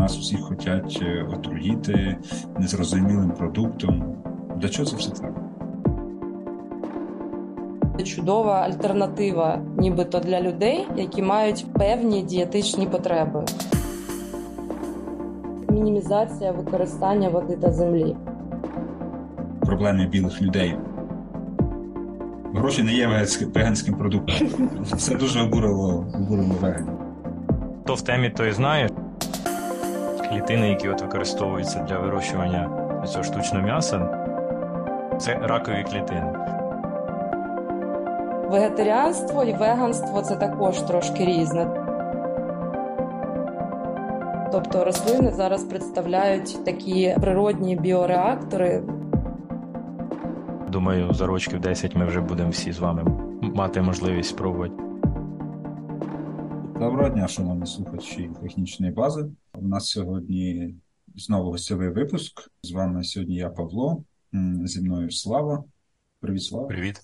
нас всіх хочуть е, отруїти незрозумілим продуктом. Для чого це все треба? Чудова альтернатива, нібито для людей, які мають певні дієтичні потреби. Мінімізація використання води та землі. Проблеми білих людей. Гроші не є веганським продуктом. Це дуже обурило, обурило веганів. Хто в темі, той знає. Клітини, які от використовуються для вирощування цього штучного м'яса, це ракові клітини. Вегетаріанство і веганство це також трошки різне. Тобто рослини зараз представляють такі природні біореактори. Думаю, за рочків 10 ми вже будемо всі з вами мати можливість спробувати. Доброго дня, шановні слухачі технічної бази. У нас сьогодні знову гостєвий випуск. З вами сьогодні я Павло, зі мною Слава. Привіт, Слава. Привіт.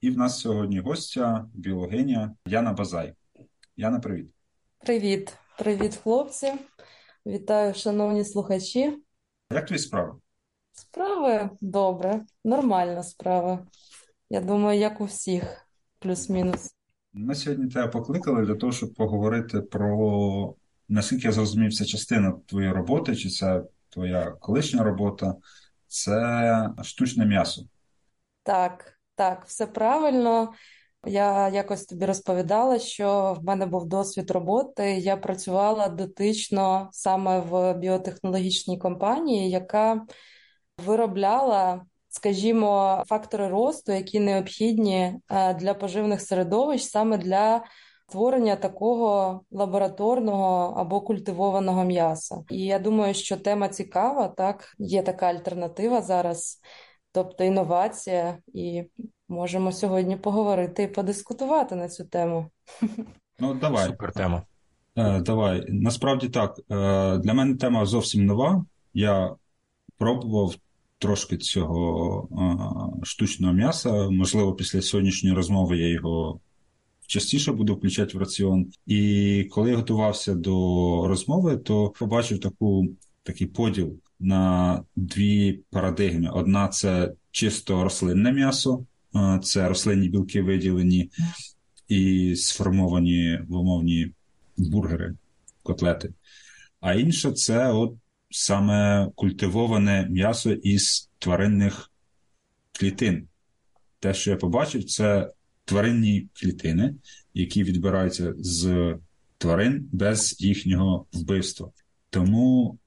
І в нас сьогодні гостя, біологиня Яна Базай. Яна, привіт. Привіт, привіт, хлопці. Вітаю, шановні слухачі. Як твої справи? Справи добре, нормальна справа. Я думаю, як у всіх, плюс-мінус. Ми сьогодні тебе покликали для того, щоб поговорити про наскільки я зрозумів, це частина твоєї роботи, чи це твоя колишня робота, це штучне м'ясо. Так. Так, все правильно. Я якось тобі розповідала, що в мене був досвід роботи. Я працювала дотично саме в біотехнологічній компанії, яка виробляла, скажімо, фактори росту, які необхідні е, для поживних середовищ, саме для створення такого лабораторного або культивованого м'яса. І я думаю, що тема цікава, так, є така альтернатива зараз тобто інновація, і можемо сьогодні поговорити і подискутувати на цю тему. Ну, давай. Супер тема. Е, давай. Насправді так. Е, для мене тема зовсім нова. Я пробував трошки цього штучного м'яса. Можливо, після сьогоднішньої розмови я його частіше буду включати в раціон. І коли я готувався до розмови, то побачив таку, такий поділ на дві парадигми: одна це чисто рослинне м'ясо, це рослинні білки виділені і сформовані в умовні бургери, котлети. А інша це от саме культивоване м'ясо із тваринних клітин. Те, що я побачив, це тваринні клітини, які відбираються з тварин без їхнього вбивства. Тому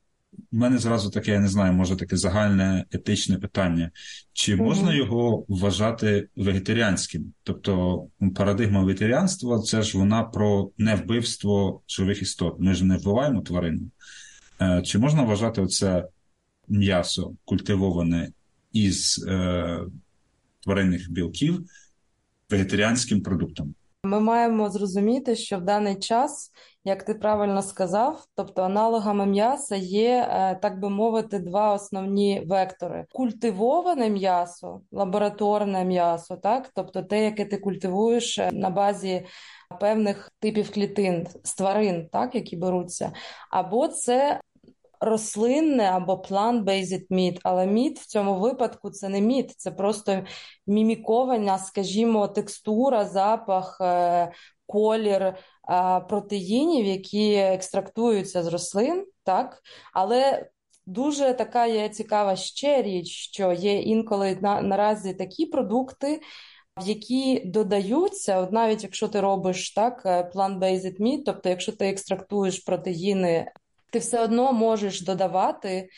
у мене зразу таке, я не знаю, може таке загальне етичне питання. Чи можна його вважати вегетаріанським? Тобто парадигма вегетаріанства це ж вона про невбивство живих істот. Ми ж не вбиваємо тварину. Е, чи можна вважати оце м'ясо культивоване із е, тваринних білків вегетаріанським продуктом? Ми маємо зрозуміти, що в даний час, як ти правильно сказав, тобто аналогами м'яса є, е, так би мовити, два основні вектори: культивоване м'ясо, лабораторне м'ясо, так, тобто те, яке ти культивуєш е, на базі певних типів клітин з тварин, так, які беруться, або це рослинне або plant-based meat, але міт в цьому випадку це не міт, це просто мімікована, скажімо, текстура, запах, е, колір е, протеїнів, які екстрактуються з рослин, так, але. Дуже така є цікава ще річ, що є інколи на, наразі такі продукти, в які додаються, от навіть якщо ти робиш так, е, plant-based meat, тобто якщо ти екстрактуєш протеїни ти все одно можеш додавати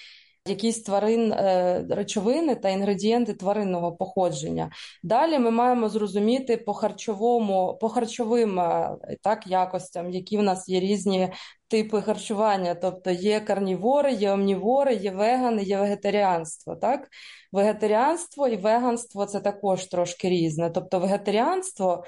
якісь тварин е, речовини та інгредієнти тваринного походження. Далі ми маємо зрозуміти по харчовому, по харчовим е, так, якостям, які в нас є різні типи харчування. Тобто є карнівори, є омнівори, є вегани, є вегетаріанство. Так? Вегетаріанство і веганство це також трошки різне. Тобто вегетаріанство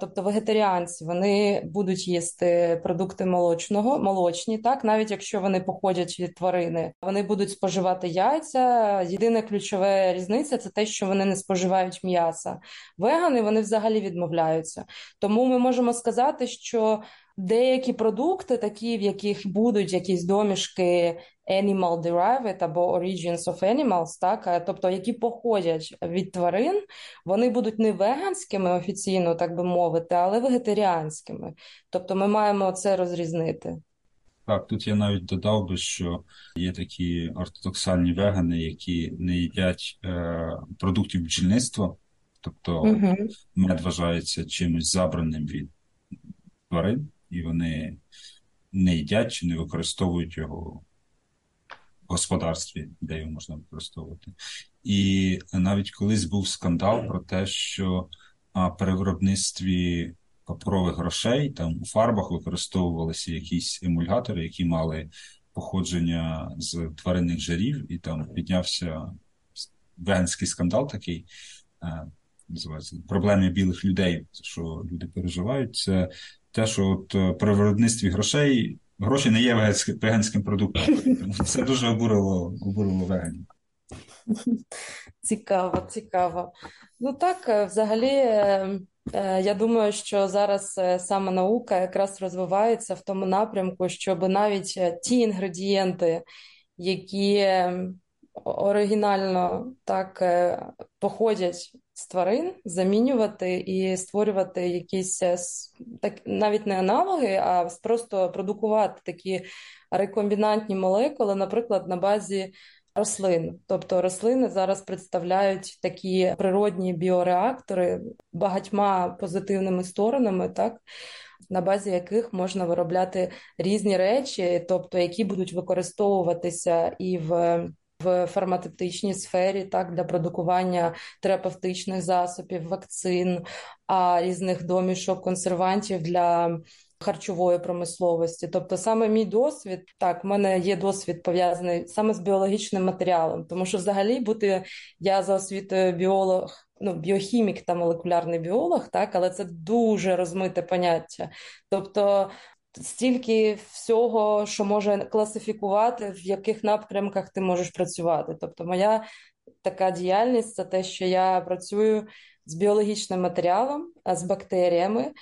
Тобто вегетаріанці вони будуть їсти продукти молочного, молочні, так навіть якщо вони походять від тварини, вони будуть споживати яйця. Єдина ключова різниця це те, що вони не споживають м'яса. Вегани вони взагалі відмовляються. Тому ми можемо сказати, що Деякі продукти, такі, в яких будуть якісь домішки animal derived або origins of animals, так, тобто які походять від тварин, вони будуть не веганськими офіційно, так би мовити, але вегетаріанськими. Тобто ми маємо це розрізнити. Так, тут я навіть додав би, що є такі ортодоксальні вегани, які не їдять е, продуктів бджільництва, тобто Угу. мед вважається чимось забраним від тварин, і вони не їдять чи не використовують його в господарстві, де його можна використовувати. І навіть колись був скандал про те, що при виробництві паперових грошей там у фарбах використовувалися якісь емульгатори, які мали походження з тваринних жирів, і там піднявся веганський скандал такий. е, Називається проблеми білих людей, що люди переживають, це те, що от е, при виробництві грошей гроші не є веганським, продуктом. Це дуже обурило, обурило веганів. Цікаво, цікаво. Ну так, е, взагалі, е, я думаю, що зараз саме наука якраз розвивається в тому напрямку, щоб навіть ті інгредієнти, які оригінально так походять з тварин, замінювати і створювати якісь е, так навіть не аналоги, а просто продукувати такі рекомбінантні молекули, наприклад, на базі рослин. Тобто рослини зараз представляють такі природні біореактори багатьма позитивними сторонами, так, на базі яких можна виробляти різні речі, тобто які будуть використовуватися і в. В фармацевтичній сфері, так, для продукування терапевтичних засобів, вакцин, а різних домішок, консервантів для харчової промисловості. Тобто, саме мій досвід, так, в мене є досвід пов'язаний саме з біологічним матеріалом, тому що взагалі бути я за освітою біолог. Ну, біохімік та молекулярний біолог, так, але це дуже розмите поняття. Тобто стільки всього, що може класифікувати, в яких напрямках ти можеш працювати. Тобто, моя така діяльність це те, що я працюю з біологічним матеріалом, а, з бактеріями.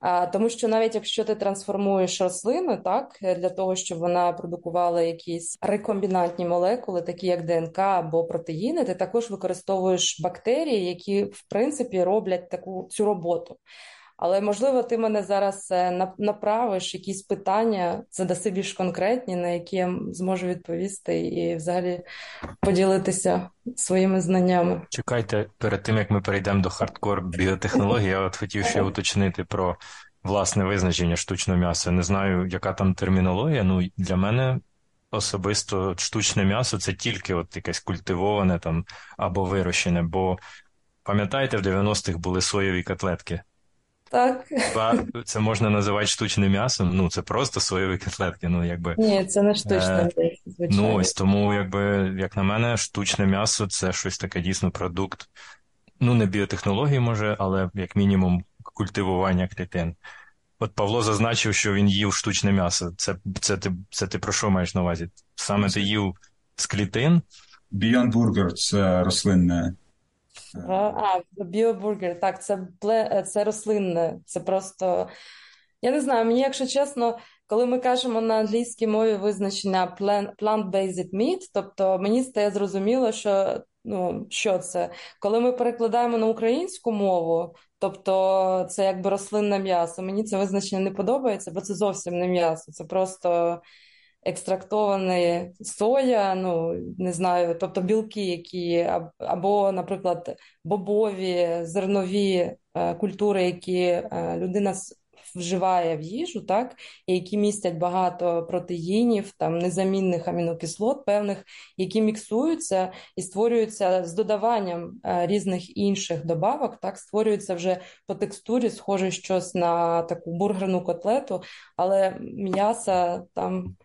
А, тому що навіть якщо ти трансформуєш рослину, так, для того, щоб вона продукувала якісь рекомбінантні молекули, такі як ДНК або протеїни, ти також використовуєш бактерії, які в принципі роблять таку цю роботу. Але можливо, ти мене зараз е, направиш якісь питання, задаси більш конкретні, на які я зможу відповісти і взагалі поділитися своїми знаннями. Чекайте, перед тим як ми перейдемо до хардкор біотехнології, я от хотів ще уточнити про власне визначення штучного м'яса. Не знаю, яка там термінологія. Ну, для мене особисто штучне м'ясо це тільки от якесь культивоване там або вирощене. Бо пам'ятаєте, в 90-х були соєві котлетки. Так, Це можна називати штучним м'ясом. Ну, це просто соєві котлетки. Ну, якби. ні, це не штучне, Е, м'ясо, звичайно. Ну ось тому, якби, як на мене, штучне м'ясо це щось таке дійсно продукт. Ну, не біотехнології, може, але як мінімум культивування клітин. От Павло зазначив, що він їв штучне м'ясо. Це, це, ти, це ти про що маєш на увазі? Саме ти їв з клітин? Beyond Burger – це рослинне. А, біобургер, так, це, це рослинне, це просто, я не знаю, мені, якщо чесно, коли ми кажемо на англійській мові визначення plant- plant-based meat, тобто мені стає зрозуміло, що, ну, що це. Коли ми перекладаємо на українську мову, тобто це якби рослинне м'ясо, мені це визначення не подобається, бо це зовсім не м'ясо, це просто екстрактовані соя, ну не знаю, тобто білки, які або, наприклад, бобові, зернові е, культури, які е, людина вживає в їжу, так, і які містять багато протеїнів, там незамінних амінокислот певних, які міксуються і створюються з додаванням е, різних інших добавок, так, створюється вже по текстурі схоже щось на таку бургерну котлету, але м'яса там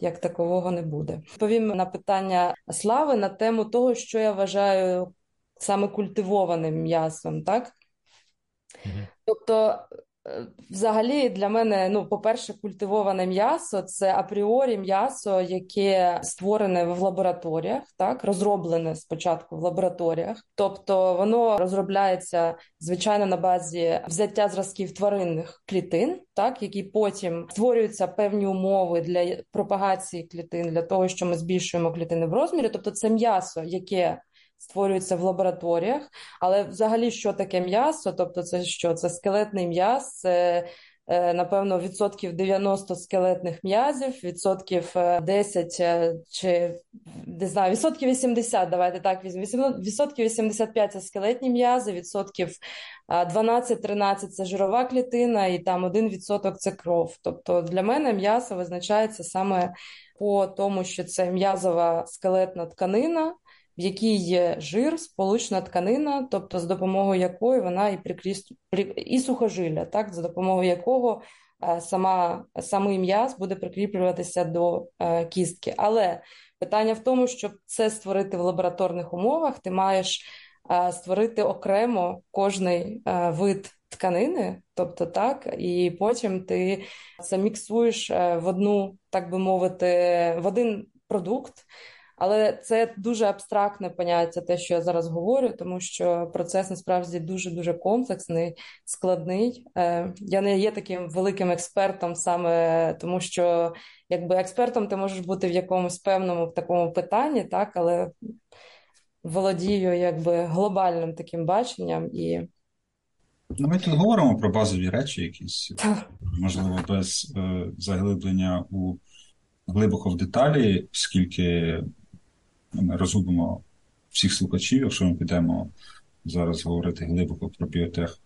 як такового не буде. Відповім на питання Слави на тему того, що я вважаю саме культивованим м'ясом, так? Тобто Взагалі, для мене, ну, по-перше, культивоване м'ясо це апріорі м'ясо, яке створене в лабораторіях, так розроблене спочатку в лабораторіях. Тобто воно розробляється звичайно на базі взяття зразків тваринних клітин, так які потім створюються певні умови для пропагації клітин, для того, що ми збільшуємо клітини в розмірі. Тобто, це м'ясо, яке створюються в лабораторіях. Але взагалі, що таке м'ясо? Тобто, це що? Це скелетний м'яз, це е, напевно відсотків 90 скелетних м'язів, відсотків 10 е, е, чи не знаю, відсотків 80, давайте так візьмемо. Відсотків 85 це скелетні м'язи, відсотків 12-13 це жирова клітина, і там 1% це кров. Тобто для мене м'ясо визначається саме по тому, що це м'язова скелетна тканина в якій є жир, сполучна тканина, тобто з допомогою якої вона і прикріст... і сухожилля, так, за допомогою якого е, сама, самий м'яз буде прикріплюватися до е, кістки. Але питання в тому, щоб це створити в лабораторних умовах, ти маєш е, створити окремо кожний вид. Тканини, тобто так, і потім ти це міксуєш в одну, так би мовити, в один продукт, але це дуже абстрактне поняття, те, що я зараз говорю, тому що процес насправді дуже дуже комплексний, складний. Е, я не є таким великим експертом, саме тому що якби експертом ти можеш бути в якомусь певному такому питанні, так, але володію якби глобальним таким баченням і. Ну, Ми тут говоримо про базові речі, якісь, можливо, без е, заглиблення у глибоко в деталі, оскільки ми розгубимо всіх слухачів, якщо ми підемо зараз говорити глибоко про біотех.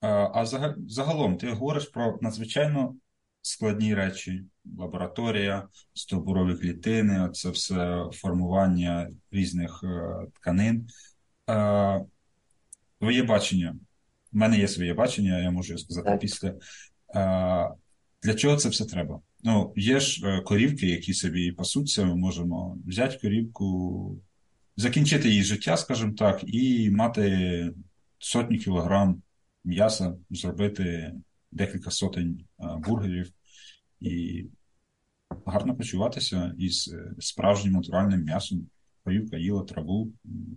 А загалом ти говориш про надзвичайно складні речі: лабораторія, стовбурові клітини, це все формування різних е, тканин. Твоє бачення. У мене є своє бачення, я можу сказати так. після. Для чого це все треба? Ну, є ж е, корівки, які собі пасуться, ми можемо взяти корівку, закінчити її життя, скажімо так, і мати сотні кілограм м'яса, зробити декілька сотень е, бургерів і гарно почуватися із е, справжнім натуральним м'ясом. Корівка їла траву,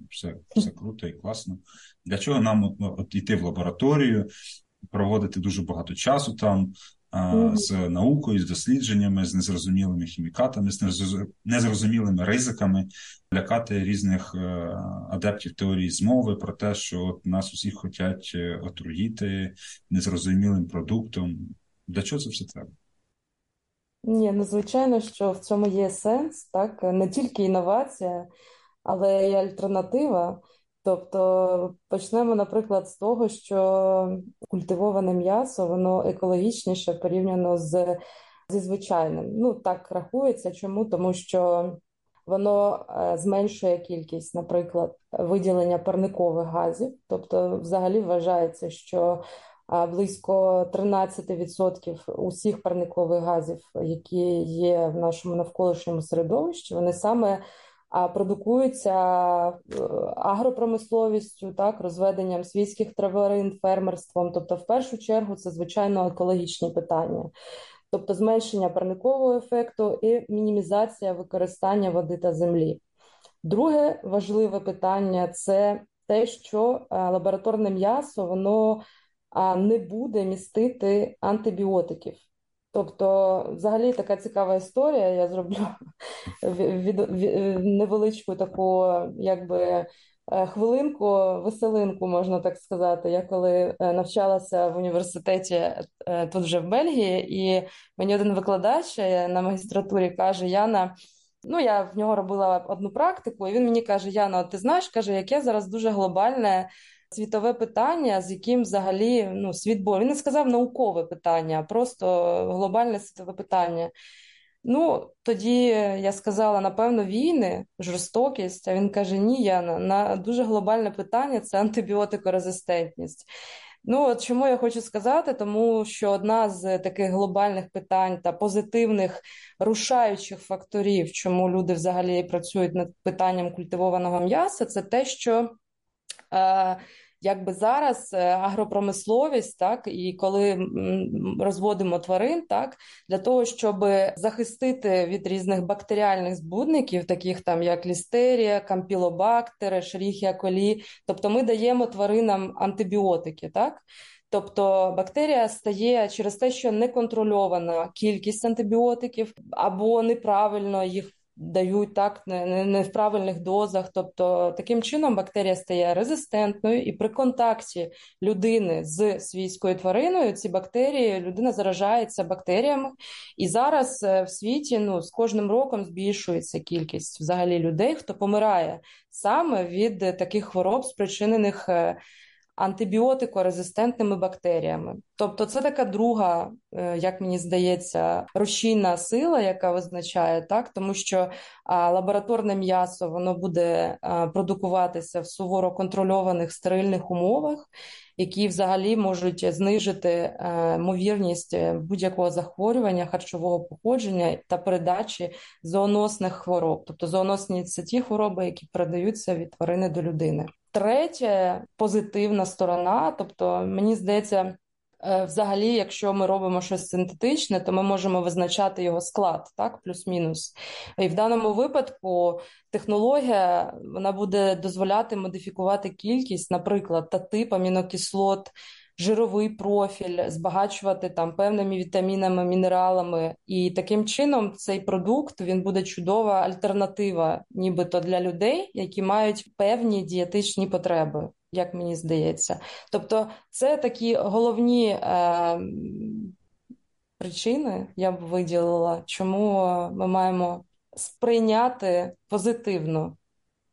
все все круто і класно. Для чого нам от, йти в лабораторію, проводити дуже багато часу там, з наукою, з дослідженнями, з незрозумілими хімікатами, з незрозумілими ризиками, лякати різних е, адептів теорії змови про те, що нас усіх хочуть е, отруїти незрозумілим продуктом. Для чого це все треба? Ні, ну звичайно, що в цьому є сенс, так не тільки інновація, але й альтернатива. Тобто почнемо, наприклад, з того, що культивоване м'ясо воно екологічніше порівняно з зі звичайним. Ну так рахується. Чому? Тому що воно е, зменшує кількість, наприклад, виділення парникових газів. Тобто, взагалі вважається, що близько 13% усіх парникових газів, які є в нашому навколишньому середовищі, вони саме продукуються е, агропромисловістю, так, розведенням свійських тварин, фермерством. Тобто, в першу чергу, це звичайно екологічні питання, тобто зменшення парникового ефекту і мінімізація використання води та землі. Друге важливе питання це те, що е, лабораторне м'ясо воно не буде містити антибіотиків. Тобто, взагалі така цікава історія. Я зроблю від, невеличку таку, якби е, хвилинку, веселинку, можна так сказати. Я коли е, навчалася в університеті е, тут вже в Бельгії, і мені один викладач на магістратурі каже: Яна. Ну, я в нього робила одну практику, і він мені каже: Яна, ти знаєш, каже, яке зараз дуже глобальне світове питання, з яким взагалі ну, світ бо Він не сказав наукове питання, а просто глобальне світове питання. Ну, тоді я сказала, напевно, війни, жорстокість. А він каже: Ні, Яна, на дуже глобальне питання це антибіотикорезистентність. Ну, от чому я хочу сказати, тому що одна з таких глобальних питань та позитивних рушаючих факторів, чому люди взагалі працюють над питанням культивованого м'яса, це те, що якби зараз е, агропромисловість, так і коли розводимо тварин, так для того, щоб захистити від різних бактеріальних збудників, таких там як лістерія, кампілобактери, шеріхія колі, тобто ми даємо тваринам антибіотики, так. Тобто бактерія стає через те, що неконтрольована кількість антибіотиків або неправильно їх дають так не, не в правильних дозах. Тобто, таким чином бактерія стає резистентною, і при контакті людини з свійською твариною ці бактерії людина заражається бактеріями. І зараз е, в світі ну, з кожним роком збільшується кількість взагалі людей, хто помирає саме від таких хвороб, спричинених. Е, антибіотикорезистентними бактеріями. Тобто, це така друга, е, як мені здається, рушійна сила, яка визначає так, тому що лабораторне м'ясо воно буде продукуватися в суворо контрольованих стерильних умовах. Які взагалі можуть знижити е, ймовірність будь-якого захворювання харчового походження та передачі зооносних хвороб, тобто зооносні це ті хвороби, які передаються від тварини до людини. Третє позитивна сторона, тобто мені здається. Е, взагалі, якщо ми робимо щось синтетичне, то ми можемо визначати його склад, так, плюс-мінус. І в даному випадку технологія вона буде дозволяти модифікувати кількість, наприклад, та тип амінокислот жировий профіль, збагачувати там певними вітамінами, мінералами. І таким чином цей продукт він буде чудова альтернатива, нібито для людей, які мають певні дієтичні потреби. Як мені здається, тобто це такі головні е, причини, я б виділила, чому ми маємо сприйняти позитивно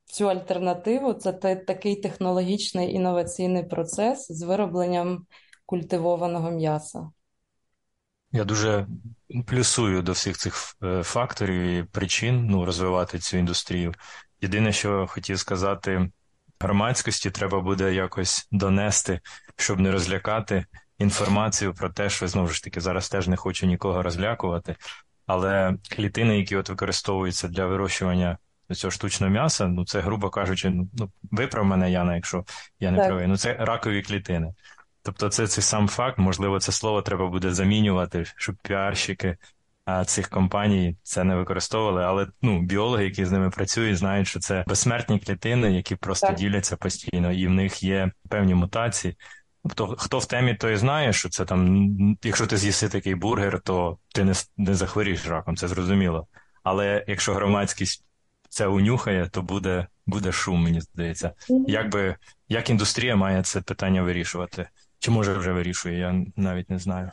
цю альтернативу це такий технологічний інноваційний процес з виробленням культивованого м'яса. Я дуже плюсую до всіх цих е, факторів і причин ну, розвивати цю індустрію. Єдине, що хотів сказати, громадськості треба буде якось донести, щоб не розлякати інформацію про те, що знову ж таки зараз теж не хочу нікого розлякувати, але клітини, які от використовуються для вирощування до цього штучного м'яса, ну це, грубо кажучи, ну, ну виправ мене, Яна, якщо я не правий, ну це ракові клітини. Тобто, це цей сам факт, можливо, це слово треба буде замінювати, щоб піарщики а, цих компаній це не використовували. Але ну, біологи, які з ними працюють, знають, що це безсмертні клітини, які просто так. діляться постійно, і в них є певні мутації. Тобто, хто в темі, той знає, що це там, якщо ти з'їси такий бургер, то ти не не захворієш раком, це зрозуміло. Але якщо громадськість це унюхає, то буде буде шум, мені здається. Як би, як індустрія має це питання вирішувати? Чи може вже вирішує, я навіть не знаю.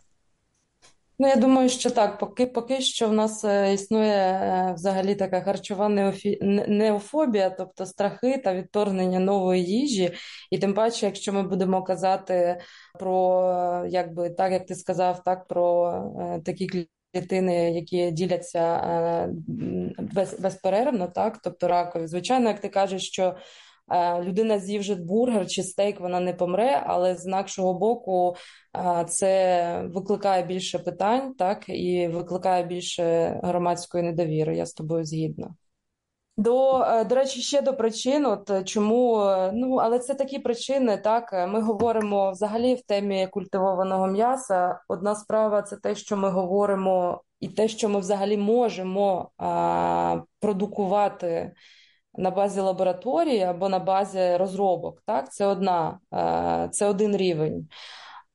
Ну, я думаю, що так. Поки поки що в нас е, існує е, взагалі така харчова неофі... неофобія, тобто страхи та відторгнення нової їжі. І тим паче, якщо ми будемо казати про, е, якби так як ти сказав, так про такі клітини, які діляться е, без, безперервно, так, тобто ракові. Звичайно, як ти кажеш, що е, людина з'їв бургер чи стейк, вона не помре, але з нашого боку е, це викликає більше питань, так, і викликає більше громадської недовіри. Я з тобою згідна. До е, до речі, ще до причин, от е, чому е, ну але це такі причини. Так ми говоримо взагалі в темі культивованого м'яса. Одна справа це те, що ми говоримо, і те, що ми взагалі можемо а, продукувати на базі лабораторії або на базі розробок. Так, це одна, а, це один рівень.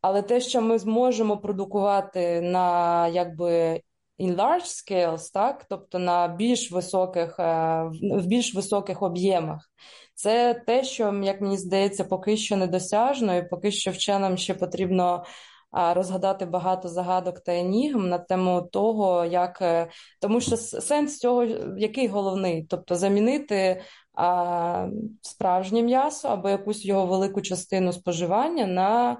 Але те, що ми зможемо продукувати на якби in large scales, так, тобто на більш високих, е, в більш високих об'ємах. Це те, що, як мені здається, поки що недосяжно, і поки що вченим ще потрібно розгадати багато загадок та енігм на тему того, як е, тому що сенс цього який головний, тобто замінити а, справжнє м'ясо або якусь його велику частину споживання на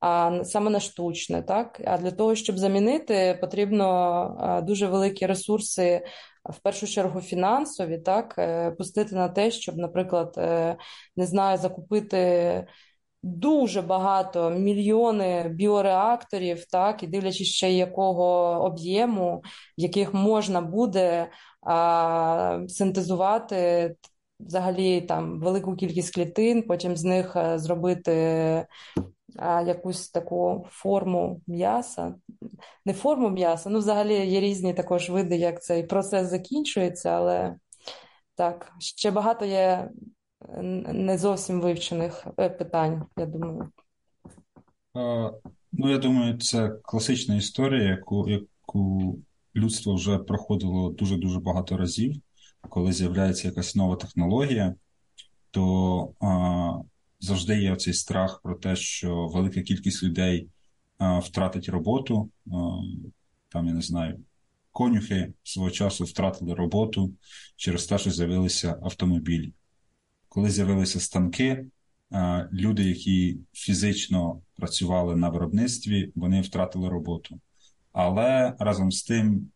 а саме на штучне. Так? А для того, щоб замінити, потрібно дуже великі ресурси, в першу чергу фінансові, так, е, пустити на те, щоб, наприклад, е, не знаю, закупити. Дуже багато мільйони біореакторів, так і дивлячись ще якого об'єму, в яких можна буде а, синтезувати взагалі там велику кількість клітин, потім з них е, зробити е, якусь таку форму м'яса. Не форму м'яса, ну взагалі є різні також види, як цей процес закінчується, але так, ще багато є е, не зовсім вивчених питань, я думаю. Ну, я думаю, це класична історія, яку, яку людство вже проходило дуже-дуже багато разів. Коли з'являється якась нова технологія, то а, завжди є цей страх про те, що велика кількість людей а, втратить роботу. А, там, я не знаю, конюхи свого часу втратили роботу через те, що з'явилися автомобілі. Коли з'явилися станки, люди, які фізично працювали на виробництві, вони втратили роботу. Але разом з тим,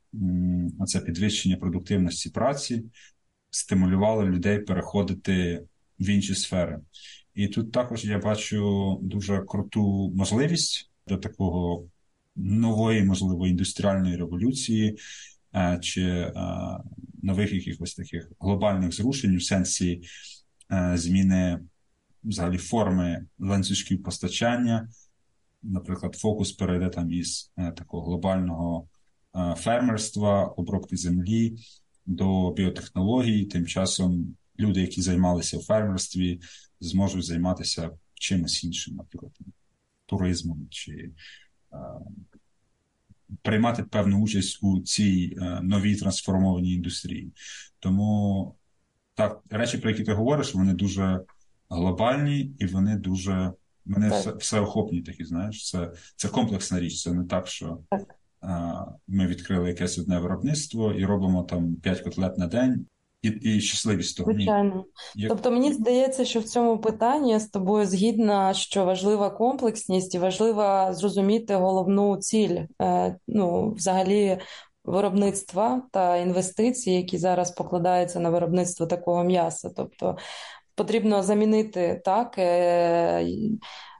це підвищення продуктивності праці стимулювало людей переходити в інші сфери. І тут також я бачу дуже круту можливість до такого нової, можливо, індустріальної революції е, чи е, нових якихось таких глобальних зрушень у сенсі е, зміни взагалі форми ланцюжків постачання. Наприклад, фокус перейде там із такого глобального фермерства, обробки землі до біотехнологій. Тим часом люди, які займалися в фермерстві, зможуть займатися чимось іншим, наприклад, туризмом чи приймати певну участь у цій новій трансформованій індустрії. Тому так, речі, про які ти говориш, вони дуже глобальні і вони дуже. Вони все, всеохопні такі, знаєш, це це комплексна річ. Це не так, що так. А, ми відкрили якесь одне виробництво і робимо там 5 котлет на день, і і щасливі з того. Звичайно. Як... Тобто мені здається, що в цьому питанні я з тобою згідна, що важлива комплексність і важливо зрозуміти головну ціль, е, ну, взагалі, виробництва та інвестиції, які зараз покладаються на виробництво такого м'яса. Тобто потрібно замінити так.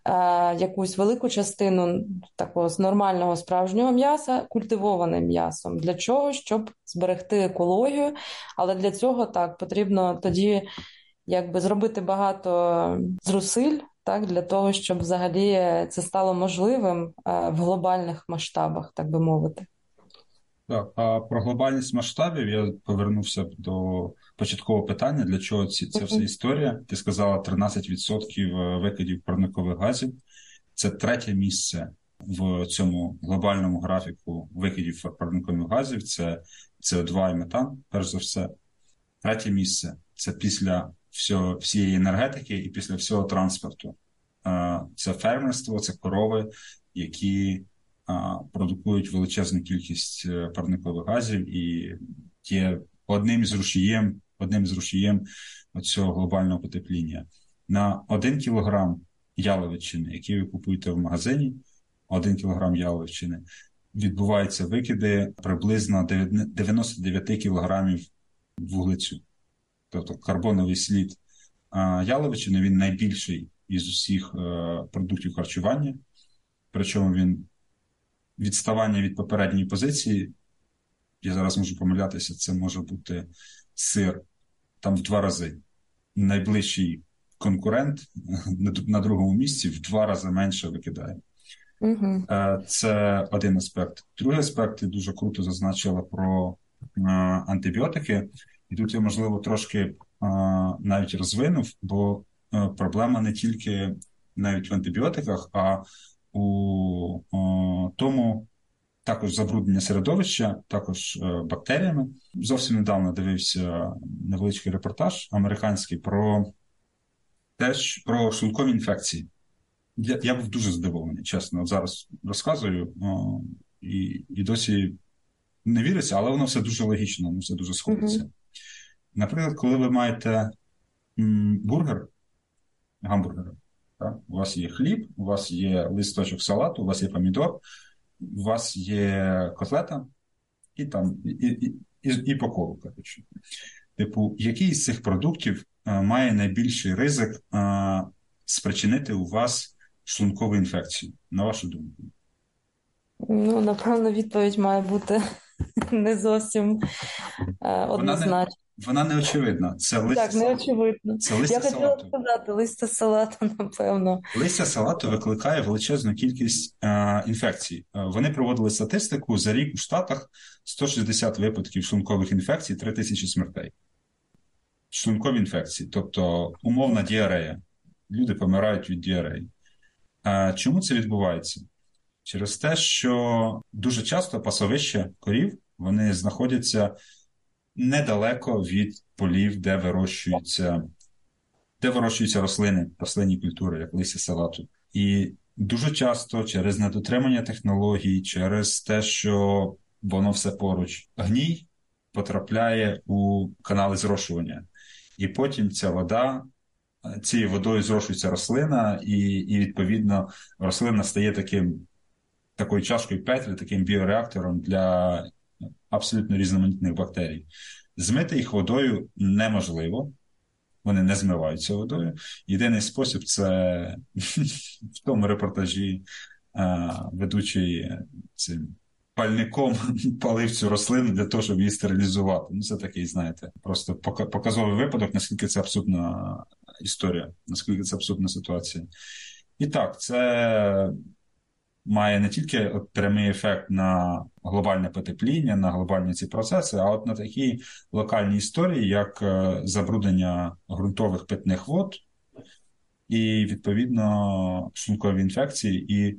Е, якусь велику частину такого з нормального справжнього м'яса культивованим м'ясом. Для чого? Щоб зберегти екологію, але для цього так потрібно тоді якби зробити багато зусиль так, для того, щоб взагалі це стало можливим в глобальних масштабах, так би мовити. Так, а про глобальність масштабів я повернувся до початкового питання, для чого ці, ця вся історія. Ти сказала 13% е, викидів парникових газів. Це третє місце в цьому глобальному графіку викидів парникових газів. Це СО2 і метан, перш за все. Третє місце це після всього, всієї енергетики і після всього транспорту. Е, це фермерство, це корови, які продукують величезну кількість е, парникових газів і є одним з рушієм, одним з рушієм цього глобального потепління. На один кілограм яловичини, який ви купуєте в магазині, один кілограм яловичини, відбуваються викиди приблизно 99 кілограмів вуглецю, тобто карбоновий слід яловичини він найбільший із усіх е, продуктів харчування, причому він відставання від попередньої позиції. Я зараз можу помилятися, це може бути сир там в два рази. Найближчий конкурент на другому місці в два рази менше викидає. Угу. Це один аспект. Другий аспект ти дуже круто зазначила про антибіотики, і тут я, можливо, трошки навіть розвинув, бо проблема не тільки навіть в антибіотиках, а у тому також забруднення середовища, також е, бактеріями. Зовсім недавно дивився невеличкий репортаж американський про теж про шлункові інфекції. Я я був дуже здивований, чесно. От зараз розказую о, і і досі не віриться, але воно все дуже логічно, воно все дуже сходиться. Mm-hmm. Наприклад, коли ви маєте м, бургер, гамбургер, так? У вас є хліб, у вас є листочок салату, у вас є помідор, у вас є котлета і там і, і, і, і по колу, коротше. Типу, який з цих продуктів е, має найбільший ризик а, е, спричинити у вас шлункову інфекцію, на вашу думку? Ну, напевно, відповідь має бути не зовсім е, однозначна. Вона не очевидна. Це листя Так, не салату. очевидно. Це листя Я хотіла салату. сказати листя салату, напевно. Листя салату викликає величезну кількість е, інфекцій. Е, Вони проводили статистику за рік у Штатах 160 випадків шлункових інфекцій, 3 тисячі смертей. Шлункові інфекції, тобто умовна діарея. Люди помирають від діареї. Е, чому це відбувається? Через те, що дуже часто пасовища корів вони знаходяться недалеко від полів, де вирощуються, де вирощуються рослини, рослинні культури, як листя салату. І дуже часто через недотримання технологій, через те, що воно все поруч, гній потрапляє у канали зрошування. І потім ця вода, цією водою зрошується рослина, і, і відповідно рослина стає таким такою чашкою Петрі, таким біореактором для абсолютно різноманітних бактерій. Змити їх водою неможливо, вони не змиваються водою. Єдиний спосіб це в тому репортажі ведучий цим пальником палив цю рослину для того, щоб її стерилізувати. Ну, це такий, знаєте, просто показовий випадок, наскільки це абсурдна історія, наскільки це абсурдна ситуація. І так, це має не тільки прямий ефект на глобальне потепління, на глобальні ці процеси, а от на такі локальні історії, як е, забруднення ґрунтових питних вод і, відповідно, шлункові інфекції. І,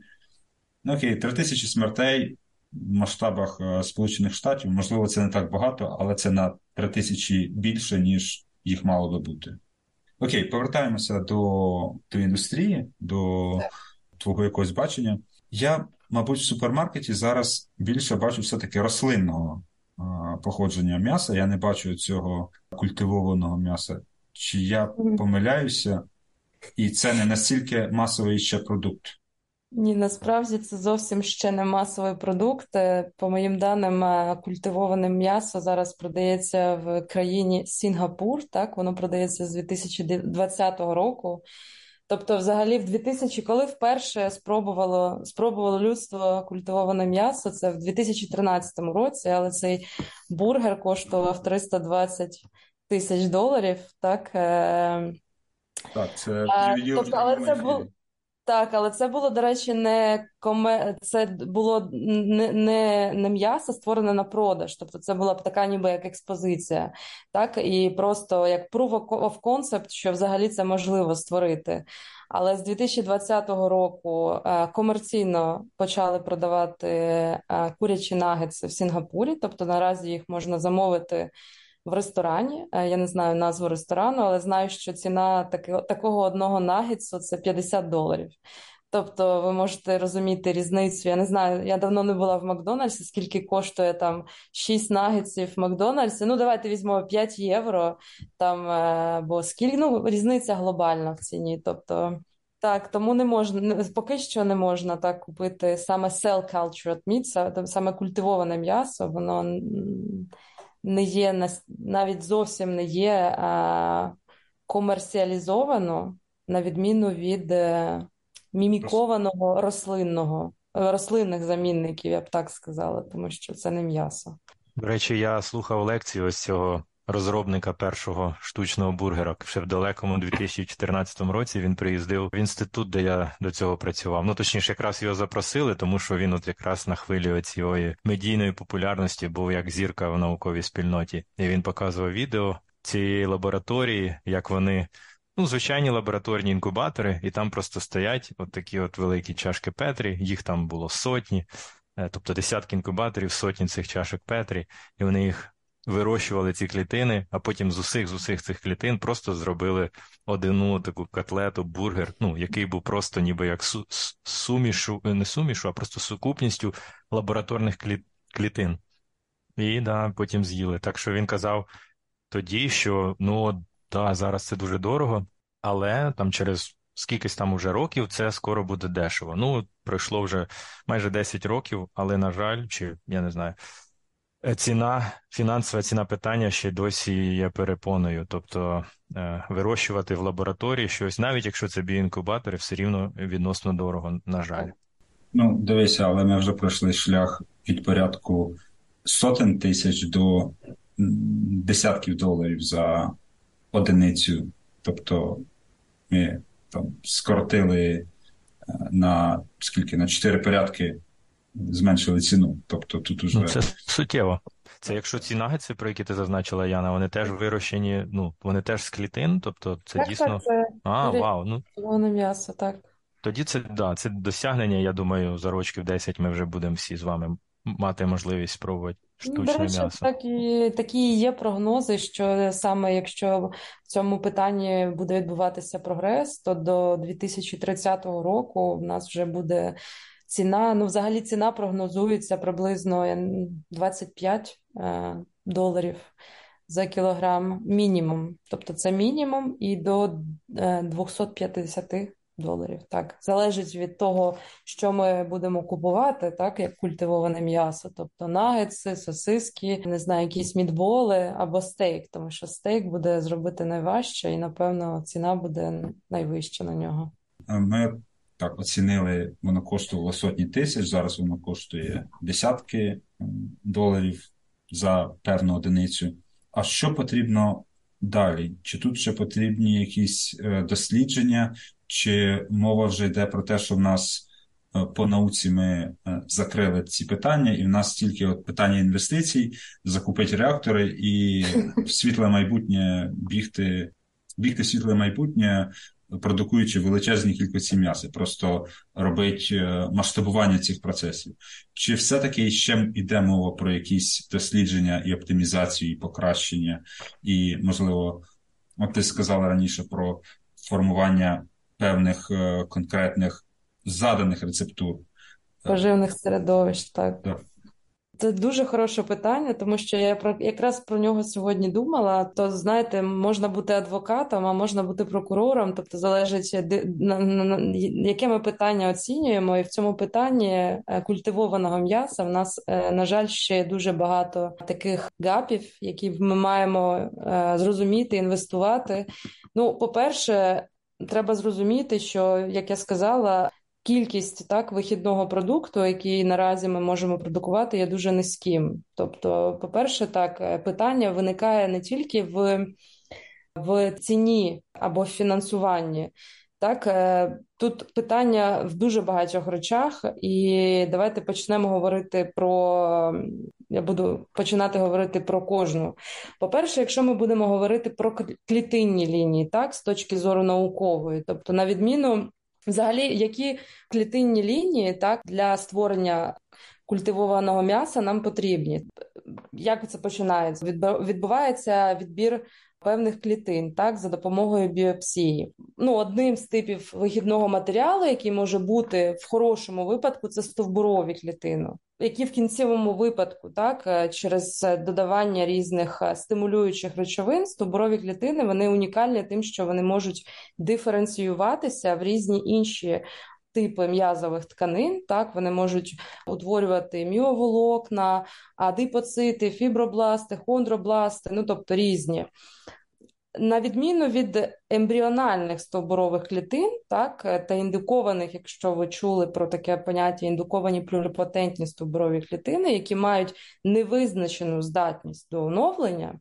ну окей, три тисячі смертей в масштабах е, Сполучених Штатів, можливо, це не так багато, але це на три тисячі більше, ніж їх мало би бути. Окей, повертаємося до, до індустрії, до твого якогось бачення. Я, мабуть, в супермаркеті зараз більше бачу все-таки рослинного походження м'яса. Я не бачу цього культивованого м'яса. Чи я помиляюся, і це не настільки масовий ще продукт? Ні, насправді це зовсім ще не масовий продукт. Е, По моїм даним, е, культивоване м'ясо зараз продається в країні Сінгапур. Так, воно продається з 2020 року. Тобто, взагалі, в 2000, коли вперше спробувало спробувало людство культивоване м'ясо, це в 2013 році, але цей бургер коштував 320 тисяч доларів. Так, е, Так, це а, тобто, але це було. Так, але це було, до речі, не коме... це було не, не, не м'ясо створене на продаж. Тобто це була б така ніби як експозиція, так, і просто як proof of concept, що взагалі це можливо створити. Але з 2020 року е, комерційно почали продавати е, курячі нагетси в Сінгапурі, тобто наразі їх можна замовити в ресторані. Е, я не знаю назву ресторану, але знаю, що ціна таки, такого одного нагетсу це 50 доларів. Тобто ви можете розуміти різницю. Я не знаю, я давно не була в Макдональдсі, скільки коштує там 6 нагетсів в Макдональдсі. Ну, давайте візьмемо 5 євро, там, е, бо скільки ну, різниця глобальна в ціні. Тобто, так, тому не можна, поки що не можна так купити саме cell cultured meat, саме культивоване м'ясо, воно не є навіть зовсім не є комерціалізовано, на відміну від е, мімікованого рослинного, рослинних замінників, я б так сказала, тому що це не м'ясо. До речі, я слухав лекцію ось цього розробника першого штучного бургера. Ще в далекому 2014 році він приїздив в інститут, де я до цього працював. Ну точніше, якраз його запросили, тому що він от якраз на хвилі цієї медійної популярності був як зірка в науковій спільноті. І він показував відео цієї лабораторії, як вони. Ну, звичайні лабораторні інкубатори, і там просто стоять от такі от великі чашки Петрі, їх там було сотні, е, тобто десятки інкубаторів, сотні цих чашок Петрі, і вони їх вирощували ці клітини, а потім з усіх з усіх цих клітин просто зробили одну таку котлету, бургер, ну який був просто ніби як су сумішу, не сумішу, а просто сукупністю лабораторних клі клітин. І да, потім з'їли. Так що він казав тоді, що ну да, зараз це дуже дорого, але там через скількись там уже років це скоро буде дешево. Ну, пройшло вже майже 10 років, але, на жаль, чи я не знаю. Е, ціна, фінансова ціна питання ще досі є перепоною. Тобто е, вирощувати в лабораторії щось, навіть якщо це біоінкубатори, все рівно відносно дорого, на жаль. Ну, дивися, але ми вже пройшли шлях від порядку сотень тисяч до десятків доларів за одиницю. Тобто ми там скоротили е, на скільки на чотири порядки зменшили ціну. Тобто тут уже Ну, це суттєво. Це якщо ці нагетси, про які ти зазначила, Яна, вони теж вирощені, ну, вони теж з клітин, тобто це Так, дійсно. так, це А, вау. Ну червоне м'ясо, так. тоді це да, це досягнення. Я думаю, за років 10 ми вже будемо всі з вами мати можливість спробувати Ну, штучне До речі, м'ясо. так і такі є прогнози, що саме якщо в цьому питанні буде відбуватися прогрес, то до 2030 року в нас вже буде ціна. Ну, взагалі, ціна прогнозується приблизно я н- 25 е, доларів за кілограм мінімум. Тобто це мінімум і до е, 250 доларів. Так, залежить від того, що ми будемо купувати, так, як культивоване м'ясо, тобто нагетси, сосиски, не знаю, якісь мідболи або стейк, тому що стейк буде зробити найважче, і, напевно, ціна буде найвища на нього. Е, Ми так оцінили, воно коштувало сотні тисяч, зараз воно коштує десятки доларів за певну одиницю. А що потрібно далі? Чи тут ще потрібні якісь е, дослідження, чи мова вже йде про те, що в нас е, по науці ми е, закрили ці питання, і в нас тільки от питання інвестицій, закупити реактори і в світле майбутнє бігти, бігти в світле майбутнє, продукуючи величезні кількості м'яса, просто робить е, масштабування цих процесів. Чи все-таки ще йде мова про якісь дослідження і оптимізацію, і покращення, і, можливо, от ти сказала раніше про формування певних е, конкретних заданих рецептур. Поживних середовищ, так. Так. Це дуже хороше питання, тому що я про якраз про нього сьогодні думала. То знаєте, можна бути адвокатом, а можна бути прокурором, тобто залежить на, на, на яке ми питання оцінюємо, і в цьому питанні е, культивованого м'яса в нас, е, на жаль, ще дуже багато таких гапів, які ми маємо е, зрозуміти, інвестувати. Ну, по-перше, треба зрозуміти, що як я сказала. Кількість так вихідного продукту, який наразі ми можемо продукувати, є дуже низьким. Тобто, по-перше, так е, питання виникає не тільки в, в ціні або в фінансуванні. Так, е, тут питання в дуже багатьох речах, і давайте почнемо говорити про. Я буду починати говорити про кожну. По-перше, якщо ми будемо говорити про клітинні лінії, так, з точки зору наукової, тобто, на відміну, взагалі, які клітинні лінії так, для створення культивованого м'яса нам потрібні. Як це починається? Відбу- Відбувається відбір певних клітин, так, за допомогою біопсії. Ну, одним з типів вихідного матеріалу, який може бути в хорошому випадку, це стовбурові клітини, які в кінцевому випадку, так, е, через е, додавання різних е, стимулюючих речовин, стовбурові клітини вони унікальні тим, що вони можуть диференціюватися в різні інші типи м'язових тканин. Так, вони можуть утворювати міоволокна, адипоцити, фібробласти, хондробласти, ну тобто різні. На відміну від ембріональних стовбурових клітин, так, е, та індукованих, якщо ви чули про таке поняття індуковані плюрипотентні стовбурові клітини, які мають невизначену здатність до оновлення,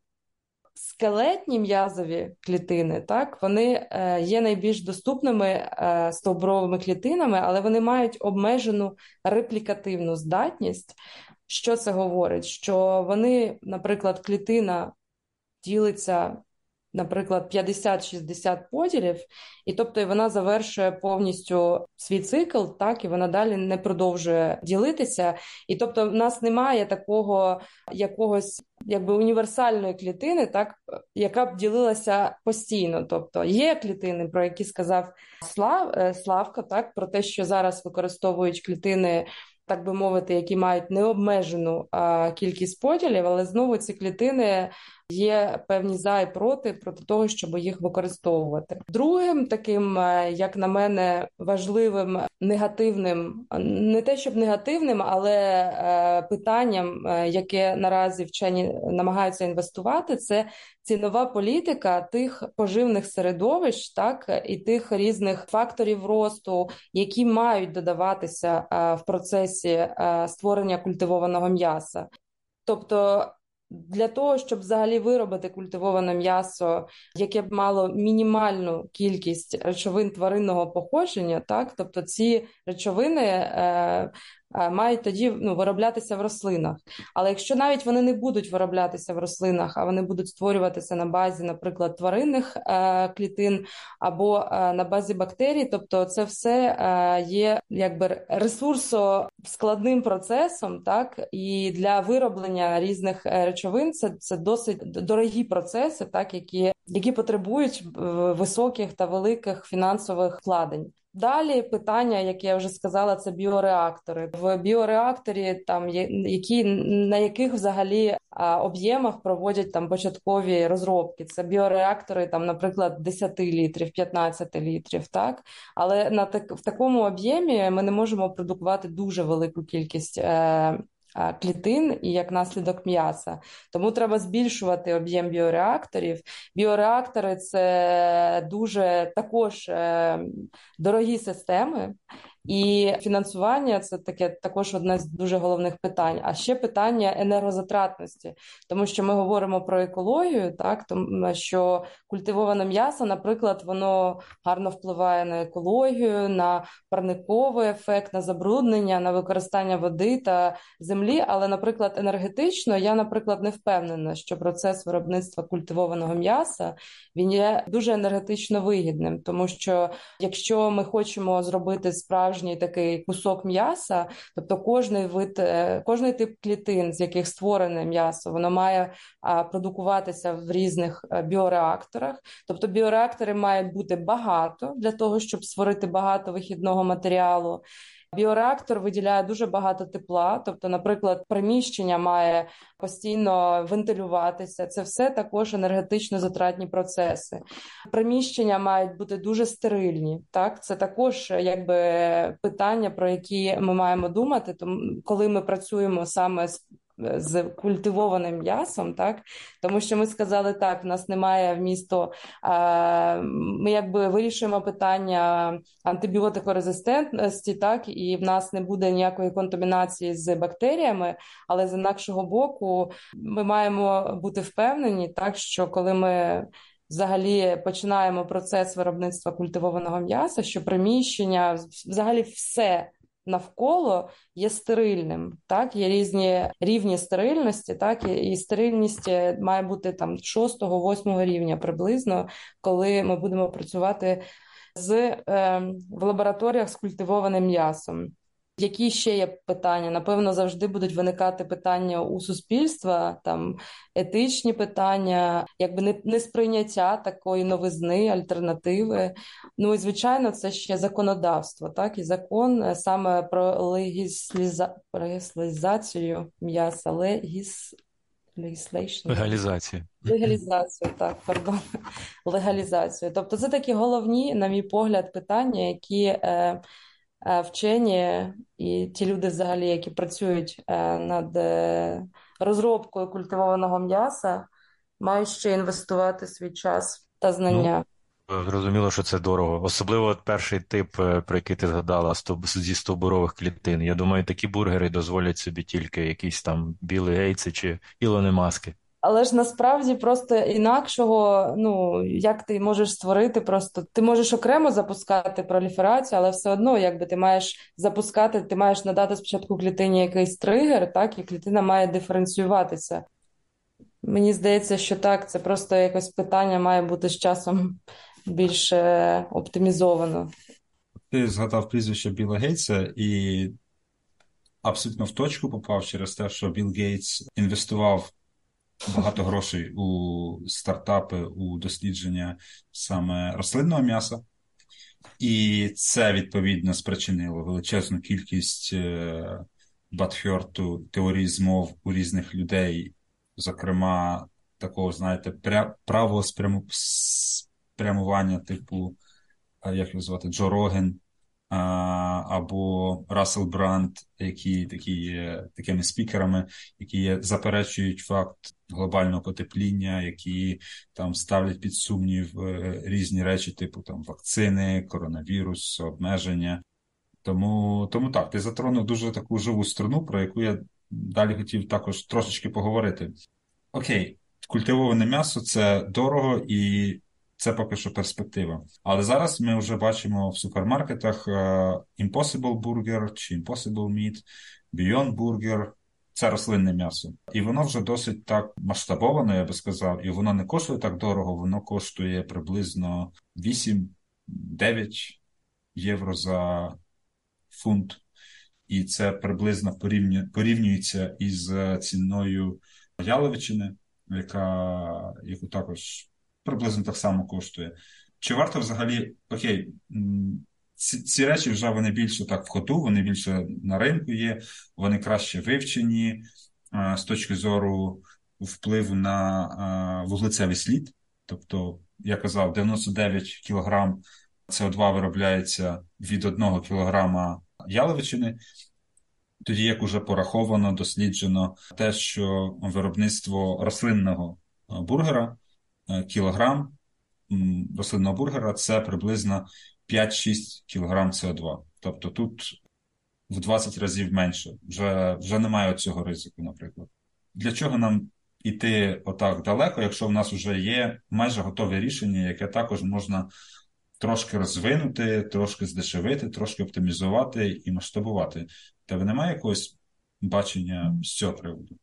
скелетні м'язові клітини, так, вони е, є найбільш доступними е, стовбуровими клітинами, але вони мають обмежену реплікативну здатність. Що це говорить? Що вони, наприклад, клітина ділиться, наприклад, 50-60 поділів, і тобто вона завершує повністю свій цикл, так, і вона далі не продовжує ділитися. І тобто в нас немає такого якогось якби універсальної клітини, так, яка б ділилася постійно. Тобто є клітини, про які сказав Слав, е, Славка, так, про те, що зараз використовують клітини. Так би мовити, які мають необмежену а, кількість поділів, але знову ці клітини є певні за і проти проти того, щоб їх використовувати. Другим таким, е, як на мене, важливим негативним, не те щоб негативним, але е, питанням, е, яке наразі вчені намагаються інвестувати, це цінова політика тих поживних середовищ, так і тих різних факторів росту, які мають додаватися в процесі створення культивованого м'яса. Тобто Для того, щоб взагалі виробити культивоване м'ясо, яке б мало мінімальну кількість речовин тваринного походження, так? Тобто ці речовини е, мають тоді ну, вироблятися в рослинах. Але якщо навіть вони не будуть вироблятися в рослинах, а вони будуть створюватися на базі, наприклад, тваринних е, клітин або е, на базі бактерій, тобто це все е, є якби ресурсоскладним процесом, так і для вироблення різних е, речовин це це досить дорогі процеси, так які, які потребують е, високих та великих фінансових вкладень. Далі питання, як я вже сказала, це біореактори. В біореакторі там які на яких взагалі об'ємах проводять там початкові розробки. Це біореактори, там, наприклад, 10 літрів, 15 літрів, так але на так в такому об'ємі ми не можемо продукувати дуже велику кількість. Е, клітин і як наслідок м'яса. Тому треба збільшувати об'єм біореакторів. Біореактори це дуже також е, дорогі системи. І фінансування це таке також одне з дуже головних питань. А ще питання енергозатратності, тому що ми говоримо про екологію, так тому що культивоване м'ясо, наприклад, воно гарно впливає на екологію, на парниковий ефект, на забруднення, на використання води та землі. Але, наприклад, енергетично я, наприклад, не впевнена, що процес виробництва культивованого м'яса він є дуже енергетично вигідним, тому що якщо ми хочемо зробити справжній справжній такий кусок м'яса, тобто кожний вид, е, кожний тип клітин, з яких створене м'ясо, воно має продукуватися в різних е, біореакторах. Тобто біореактори мають бути багато для того, щоб створити багато вихідного матеріалу. Біореактор виділяє дуже багато тепла, тобто, наприклад, приміщення має постійно вентилюватися. Це все також енергетично затратні процеси. Приміщення мають бути дуже стерильні. Так, це також якби питання, про які ми маємо думати, тому коли ми працюємо саме з з культивованим м'ясом, так тому що ми сказали, так, в нас немає вмісту, ми якби вирішуємо питання антибіотикорезистентності, так, і в нас не буде ніякої контамінації з бактеріями, але з інакшого боку, ми маємо бути впевнені, так що коли ми. Взагалі починаємо процес виробництва культивованого м'яса, що приміщення, взагалі, все навколо є стерильним. Так, Є різні рівні стерильності, так, і стерильність має бути там 6-8 рівня приблизно, коли ми будемо працювати з, е, в лабораторіях з культивованим м'ясом. Які ще є питання? Напевно, завжди будуть виникати питання у суспільства, там етичні питання, якби не, сприйняття такої новизни, альтернативи. Ну і звичайно, це ще законодавство, так і закон е, саме про легісліза... легалізацію м'яса, легіс. Легалізацію. Легалізацію, так, пардон. Легалізацію. Тобто, це такі головні, на мій погляд, питання, які. Е, вчені і ті люди, взагалі, які працюють е, над е, розробкою культивованого м'яса, мають ще інвестувати свій час та знання. Ну, зрозуміло, що це дорого. Особливо перший тип, про який ти згадала, зі стовбурових клітин. Я думаю, такі бургери дозволять собі тільки якісь там білі гейці чи Ілони маски. Але ж насправді просто інакшого, ну як ти можеш створити, просто ти можеш окремо запускати проліферацію, але все одно, якби ти маєш запускати, ти маєш надати спочатку клітині якийсь тригер, так, і клітина має диференціюватися. Мені здається, що так, це просто якось питання має бути з часом більш оптимізовано. Ти згадав прізвище Біла Гейтса і абсолютно в точку попав через те, що Білл Гейтс інвестував багато грошей у стартапи, у дослідження саме рослинного м'яса. І це відповідно спричинило величезну кількість е, батхьорту, теорій змов у різних людей, зокрема, такого, знаєте, правого спрямування, типу, як його звати, Джо Роген, або Рассел Бранд, які такі є такими спікерами, які є, заперечують факт глобального потепління, які там ставлять під сумнів е, різні речі, типу там вакцини, коронавірус, обмеження. Тому тому так, ти затронув дуже таку живу струну, про яку я далі хотів також трошечки поговорити. окей, культивоване м'ясо це дорого і це поки що перспектива. Але зараз ми вже бачимо в супермаркетах е, Impossible Burger чи Impossible Meat, Beyond Burger. Це рослинне м'ясо. І воно вже досить так масштабовано, я би сказав, і воно не коштує так дорого, воно коштує приблизно 8-9 євро за фунт. І це приблизно порівнюється із ціною яловичини, яка яку також приблизно так само коштує. Чи варто взагалі, окей, ці, ці речі вже вони більше так в ходу, вони більше на ринку є, вони краще вивчені а, з точки зору впливу на а, вуглецевий слід. Тобто, я казав, 99 кг СО2 виробляється від 1 кг яловичини. Тоді як уже пораховано, досліджено те, що виробництво рослинного бургера кілограм рослинного бургера це приблизно 5-6 кілограм СО2. Тобто тут в 20 разів менше. Вже вже немає цього ризику, наприклад. Для чого нам іти отак далеко, якщо в нас вже є майже готове рішення, яке також можна трошки розвинути, трошки здешевити, трошки оптимізувати і масштабувати? Тебе немає якогось бачення з цього приводу?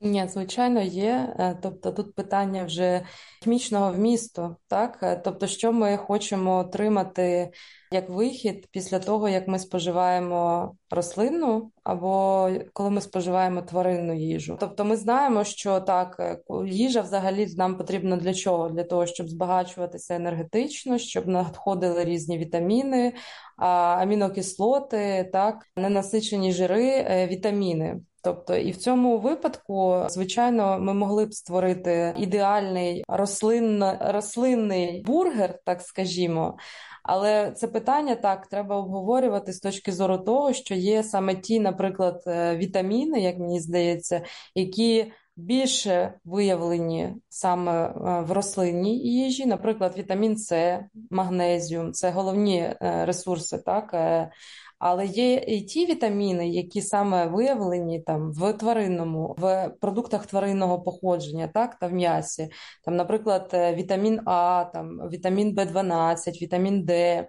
Ні, звичайно, є. Е, тобто тут питання вже хімічного вмісту, так? Е, тобто, що ми хочемо отримати як вихід після того, як ми споживаємо рослинну або коли ми споживаємо тваринну їжу. Тобто, ми знаємо, що так, е, їжа взагалі нам потрібна для чого? Для того, щоб збагачуватися енергетично, щоб надходили різні вітаміни, амінокислоти, так, ненасичені жири, вітаміни. Тобто, і в цьому випадку, звичайно, ми могли б створити ідеальний рослинно, рослинний бургер, так скажімо. Але це питання так треба обговорювати з точки зору того, що є саме ті, наприклад, е, вітаміни, як мені здається, які більше виявлені саме е, в рослинній їжі, наприклад, вітамін С, магнезіум це головні е, ресурси, так але є і ті вітаміни, які саме виявлені там в тваринному, в продуктах тваринного походження, так та в м'ясі. Там, наприклад, е, вітамін А, там вітамін Б12, вітамін Д.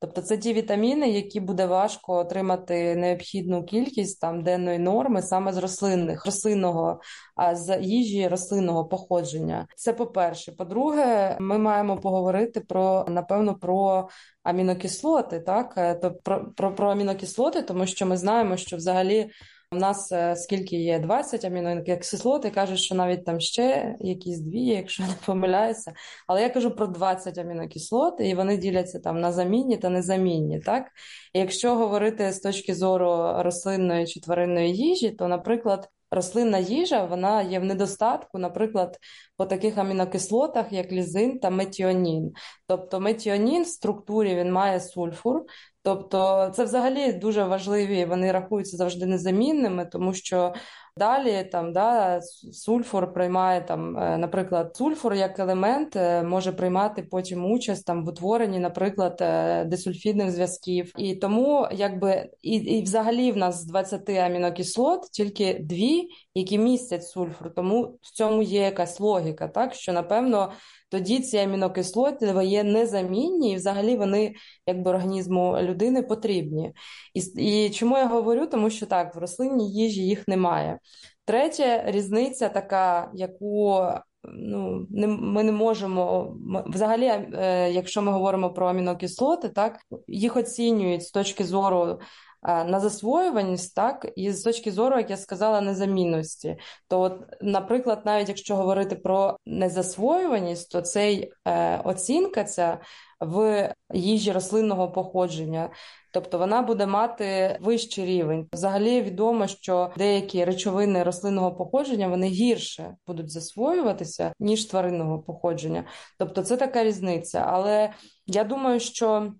Тобто це ті вітаміни, які буде важко отримати необхідну кількість там денної норми саме з рослинних, рослинного, а з їжі рослинного походження. Це по-перше. По-друге, ми маємо поговорити про напевно про амінокислоти, так тобто про, про, про амінокислоти, тому що ми знаємо, що взагалі. У нас е, скільки є 20 амінокислот, і кажуть, що навіть там ще якісь дві, якщо не помиляюся. Але я кажу про 20 амінокислот, і вони діляться там на замінні та незамінні. Так? І якщо говорити з точки зору рослинної чи тваринної їжі, то, наприклад, рослинна їжа вона є в недостатку, наприклад, по таких амінокислотах, як лізин та метіонін. Тобто метіонін в структурі він має сульфур, Тобто це взагалі дуже важливі, вони рахуються завжди незамінними, тому що далі там да, сульфур приймає там, е, наприклад, сульфур як елемент е, може приймати потім участь там в утворенні, наприклад, е, десульфідних зв'язків. І тому, якби і, і взагалі в нас з 20 амінокислот тільки дві, які містять сульфур. Тому в цьому є якась логіка, так що напевно тоді ці амінокислоти є незамінні, і взагалі вони якби організму людини потрібні. І, і чому я говорю? Тому що так, в рослинній їжі їх немає. Третя різниця, така, яку ну, не, ми не можемо взагалі, е, якщо ми говоримо про амінокислоти, так їх оцінюють з точки зору на засвоюваність, так, і з точки зору, як я сказала, незамінності. То, от, наприклад, навіть якщо говорити про незасвоюваність, то цей е, оцінка ця в їжі рослинного походження. Тобто вона буде мати вищий рівень. Взагалі відомо, що деякі речовини рослинного походження вони гірше будуть засвоюватися ніж тваринного походження. Тобто це така різниця. Але я думаю, що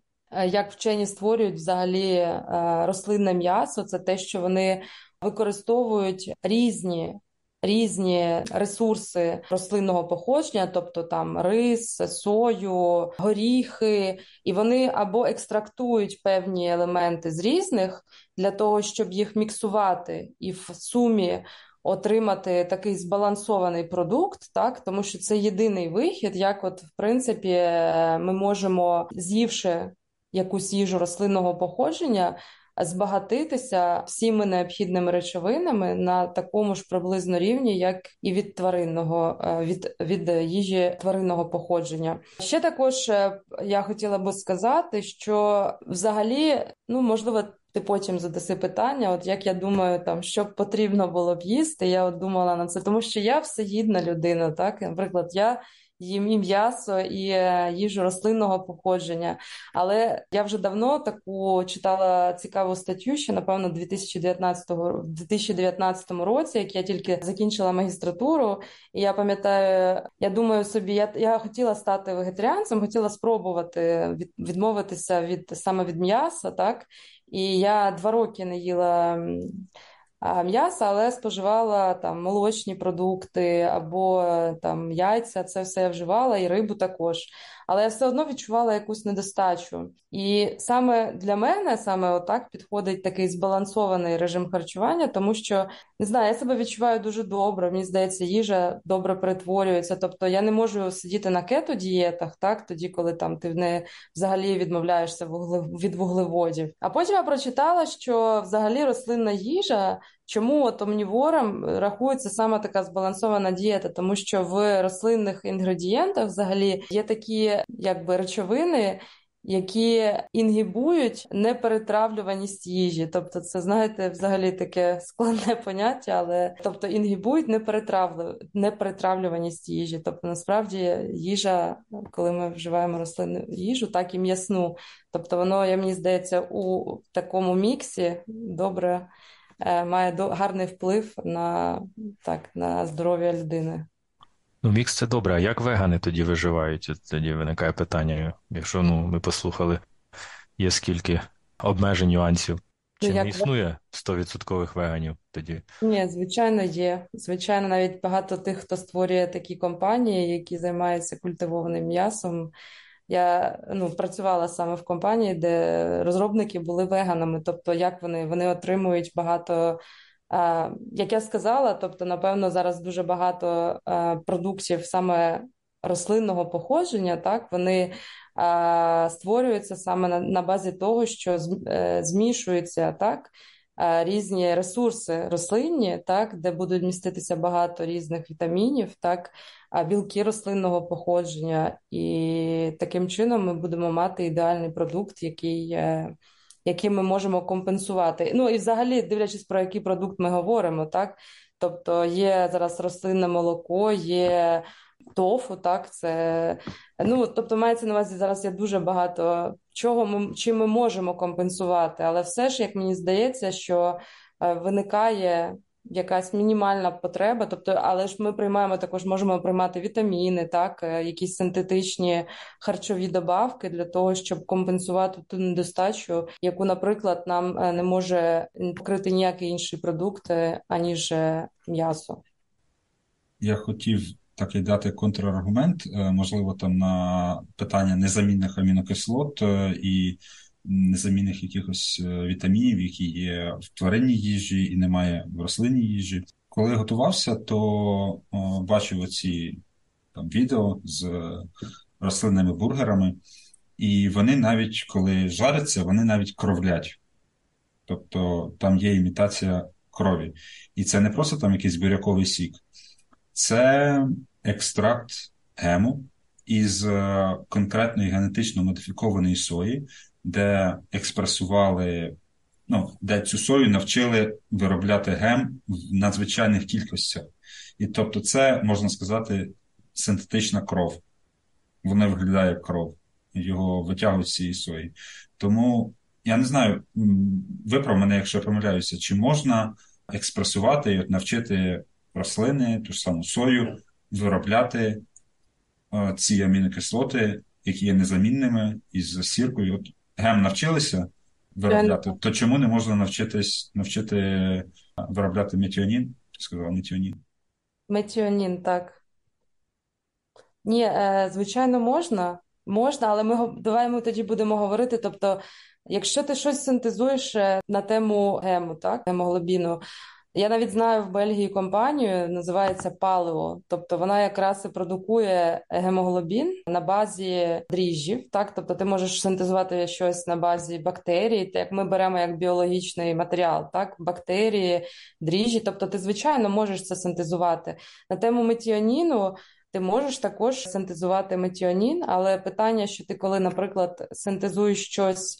як вчені створюють взагалі е, рослинне м'ясо, це те, що вони використовують різні. Різні ресурси рослинного походження, тобто там рис, сою, горіхи, і вони або екстрактують певні елементи з різних для того, щоб їх міксувати і в сумі отримати такий збалансований продукт, так, тому що це єдиний вихід, як, от, в принципі, е, ми можемо, з'ївши якусь їжу рослинного походження, збагатитися всіми необхідними речовинами на такому ж приблизно рівні, як і від тваринного е, від, від їжі тваринного походження. Ще також е, я хотіла би сказати, що взагалі, ну можливо. Ти потім задаси питання, от як я думаю, там що б потрібно було б їсти. Я от думала на це, тому що я всеїдна людина. Так, наприклад, я їм і м'ясо, і е, їжу рослинного походження. Але я вже давно таку читала цікаву статтю, що напевно 2019 2019 році, як я тільки закінчила магістратуру, і я пам'ятаю, я думаю собі, я я хотіла стати вегетаріанцем, хотіла спробувати від, відмовитися від саме від м'яса, так. І я два роки не їла м'яса, але споживала там молочні продукти або там яйця. Це все я вживала, і рибу також. Але я все одно відчувала якусь недостачу. І саме для мене саме отак підходить такий збалансований режим харчування, тому що не знаю, я себе відчуваю дуже добре. Мені здається, їжа добре перетворюється. Тобто я не можу сидіти на кето-дієтах, так тоді, коли там ти не взагалі відмовляєшся від вуглеводів. А потім я прочитала, що взагалі рослинна їжа. Чому от омнівором рахується саме така збалансована дієта? Тому що в рослинних інгредієнтах взагалі є такі якби речовини, які інгібують неперетравлюваність їжі. Тобто, це знаєте, взагалі таке складне поняття, але тобто інгібують неперетравлю... неперетравлюваність їжі. Тобто, насправді їжа, коли ми вживаємо рослинну їжу, так і м'ясну. Тобто, воно, я мені здається, у такому міксі добре. Е, має гарний вплив на так, на здоров'я людини. Ну, мікс це добре. А як вегани тоді виживають? Тоді виникає питання, якщо ну, ми послухали, є скільки обмежень нюансів. Чи ну, не існує 100% веганів тоді? Ні, звичайно, є. Звичайно, навіть багато тих, хто створює такі компанії, які займаються культивованим м'ясом. Я ну, працювала саме в компанії, де розробники були веганами. Тобто, як вони вони отримують багато, е, як я сказала, тобто, напевно, зараз дуже багато е, продуктів саме рослинного походження, так вони е, створюються саме на, базі того, що змішуються так. Різні ресурси рослинні, так, де будуть міститися багато різних вітамінів, так, білки рослинного походження, і таким чином ми будемо мати ідеальний продукт, який е, який ми можемо компенсувати. Ну і взагалі, дивлячись, про який продукт ми говоримо, так? Тобто є зараз рослинне молоко, є тофу, так, це ну тобто мається на увазі зараз є дуже багато чого ми чим ми можемо компенсувати, але все ж, як мені здається, що е, виникає якась мінімальна потреба, тобто, але ж ми приймаємо також, можемо приймати вітаміни, так, е, якісь синтетичні харчові добавки для того, щоб компенсувати ту недостачу, яку, наприклад, нам е, не може покрити ніякий інший продукт, аніж м'ясо. Я хотів такий дати контраргумент, можливо, там на питання незамінних амінокислот і незамінних якихось е, вітамінів, які є в тваринній їжі і немає в рослинній їжі. Коли готувався, то бачив оці там відео з рослинними бургерами, і вони навіть коли жаряться, вони навіть кровлять. Тобто там є імітація крові. І це не просто там якийсь буряковий сік, це екстракт гему із е, конкретної генетично модифікованої сої, де експресували, ну, де цю сою навчили виробляти гем в надзвичайних кількостях. І тобто, це, можна сказати, синтетична кров. Вона виглядає як кров, його витягують з цієї сої. Тому я не знаю, виправ мене, якщо я помиляюся, чи можна експресувати і навчити рослини, ту ж саму сою, виробляти о, ці амінокислоти, які є незамінними із сіркою. От гем навчилися виробляти, то чому не можна навчитись навчити виробляти метіонін? Сказав метіонін. Метіонін, так. Ні, е, звичайно, можна. Можна, але ми давай ми тоді будемо говорити. Тобто, якщо ти щось синтезуєш е, на тему гему, так, гемоглобіну, Я навіть знаю в Бельгії компанію, називається Палео. Тобто вона якраз і продукує гемоглобін на базі дріжджів. Так, тобто ти можеш синтезувати щось на базі бактерій, так як ми беремо як біологічний матеріал, так, бактерії, дріжджі. Тобто, ти звичайно можеш це синтезувати. На тему метіоніну ти можеш також синтезувати метіонін, але питання, що ти, коли, наприклад, синтезуєш щось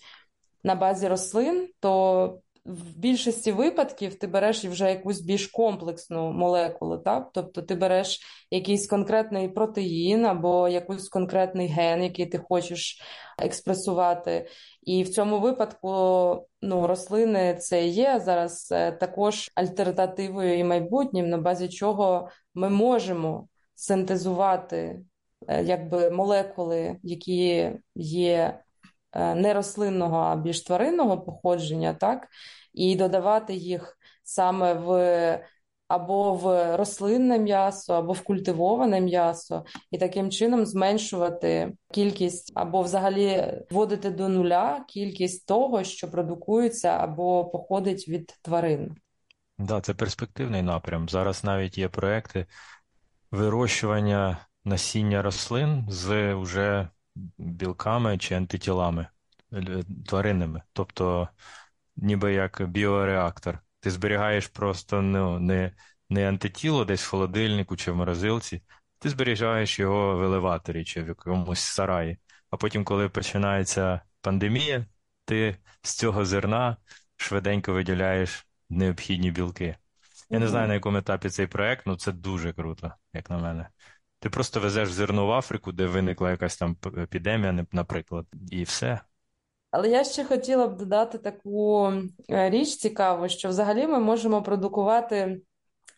на базі рослин, то в більшості випадків ти береш вже якусь більш комплексну молекулу, так? Тобто ти береш якийсь конкретний протеїн або якийсь конкретний ген, який ти хочеш експресувати. І в цьому випадку ну, рослини це є зараз е, також альтернативою і майбутнім, на базі чого ми можемо синтезувати е, якби молекули, які є не рослинного, а більш тваринного походження, так, і додавати їх саме в або в рослинне м'ясо, або в культивоване м'ясо, і таким чином зменшувати кількість, або взагалі вводити до нуля кількість того, що продукується або походить від тварин. Да, це перспективний напрям. Зараз навіть є проекти вирощування насіння рослин з уже білками чи антитілами е, тваринними. Тобто, ніби як біореактор. Ти зберігаєш просто ну, не не антитіло десь в холодильнику чи в морозилці, ти зберігаєш його в елеваторі чи в якомусь сараї. А потім, коли починається пандемія, ти з цього зерна швиденько виділяєш необхідні білки. Я не знаю, на якому етапі цей проект, але це дуже круто, як на мене. Ти просто везеш зерно в Африку, де виникла якась там епідемія, наприклад, і все. Але я ще хотіла б додати таку е, річ цікаву, що взагалі ми можемо продукувати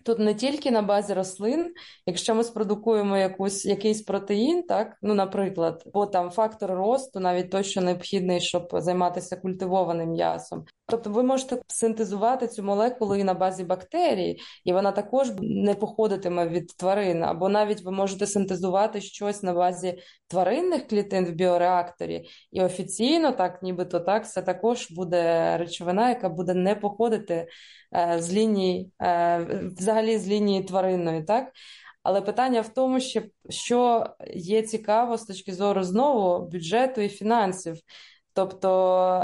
Тут не тільки на базі рослин, якщо ми спродукуємо якусь, якийсь протеїн, так, ну, наприклад, бо там фактор росту навіть той, що необхідний, щоб займатися культивованим м'ясом. Тобто ви можете синтезувати цю молекулу і на базі бактерій, і вона також не походитиме від тварин, або навіть ви можете синтезувати щось на базі тваринних клітин в біореакторі, і офіційно, так нібито так, це також буде речовина, яка буде не походити е, з лінії, е, взагалі з лінії тваринної, так? Але питання в тому, що, є цікаво з точки зору знову бюджету і фінансів. Тобто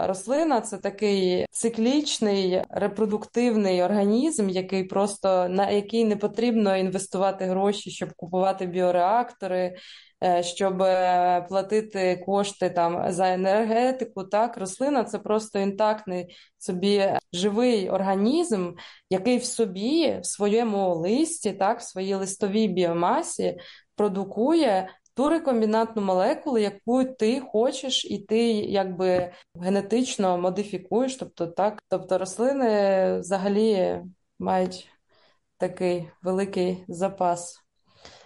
рослина це такий циклічний репродуктивний організм, який просто на який не потрібно інвестувати гроші, щоб купувати біореактори, щоб е, платити кошти там за енергетику. Так, рослина це просто інтактний собі живий організм, який в собі, в своєму листі, так, в своїй листовій біомасі продукує. Ту рекомбінантну молекулу, яку ти хочеш, і ти якби генетично модифікуєш. Тобто, так, тобто рослини взагалі мають такий великий запас.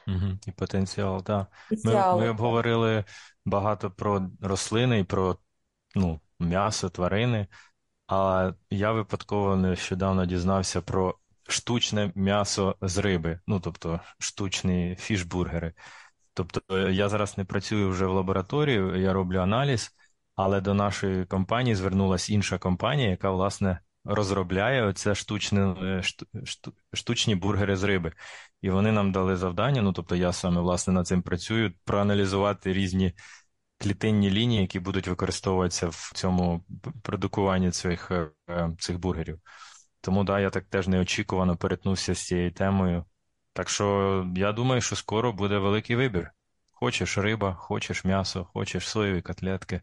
Угу, І потенціал, так. Ми, ми обговорили багато про рослини і про ну, м'ясо, тварини, а я випадково нещодавно дізнався про штучне м'ясо з риби, ну тобто штучні фішбургери. Тобто я зараз не працюю вже в лабораторії, я роблю аналіз, але до нашої компанії звернулася інша компанія, яка, власне, розробляє оце штучне, е, штучні бургери з риби. І вони нам дали завдання, ну тобто я саме власне над цим працюю, проаналізувати різні клітинні лінії, які будуть використовуватися в цьому продукуванні цих е, е, цих бургерів. Тому да, я так теж неочікувано перетнувся з цією темою. Так що я думаю, що скоро буде великий вибір. Хочеш риба, хочеш м'ясо, хочеш соєві котлетки.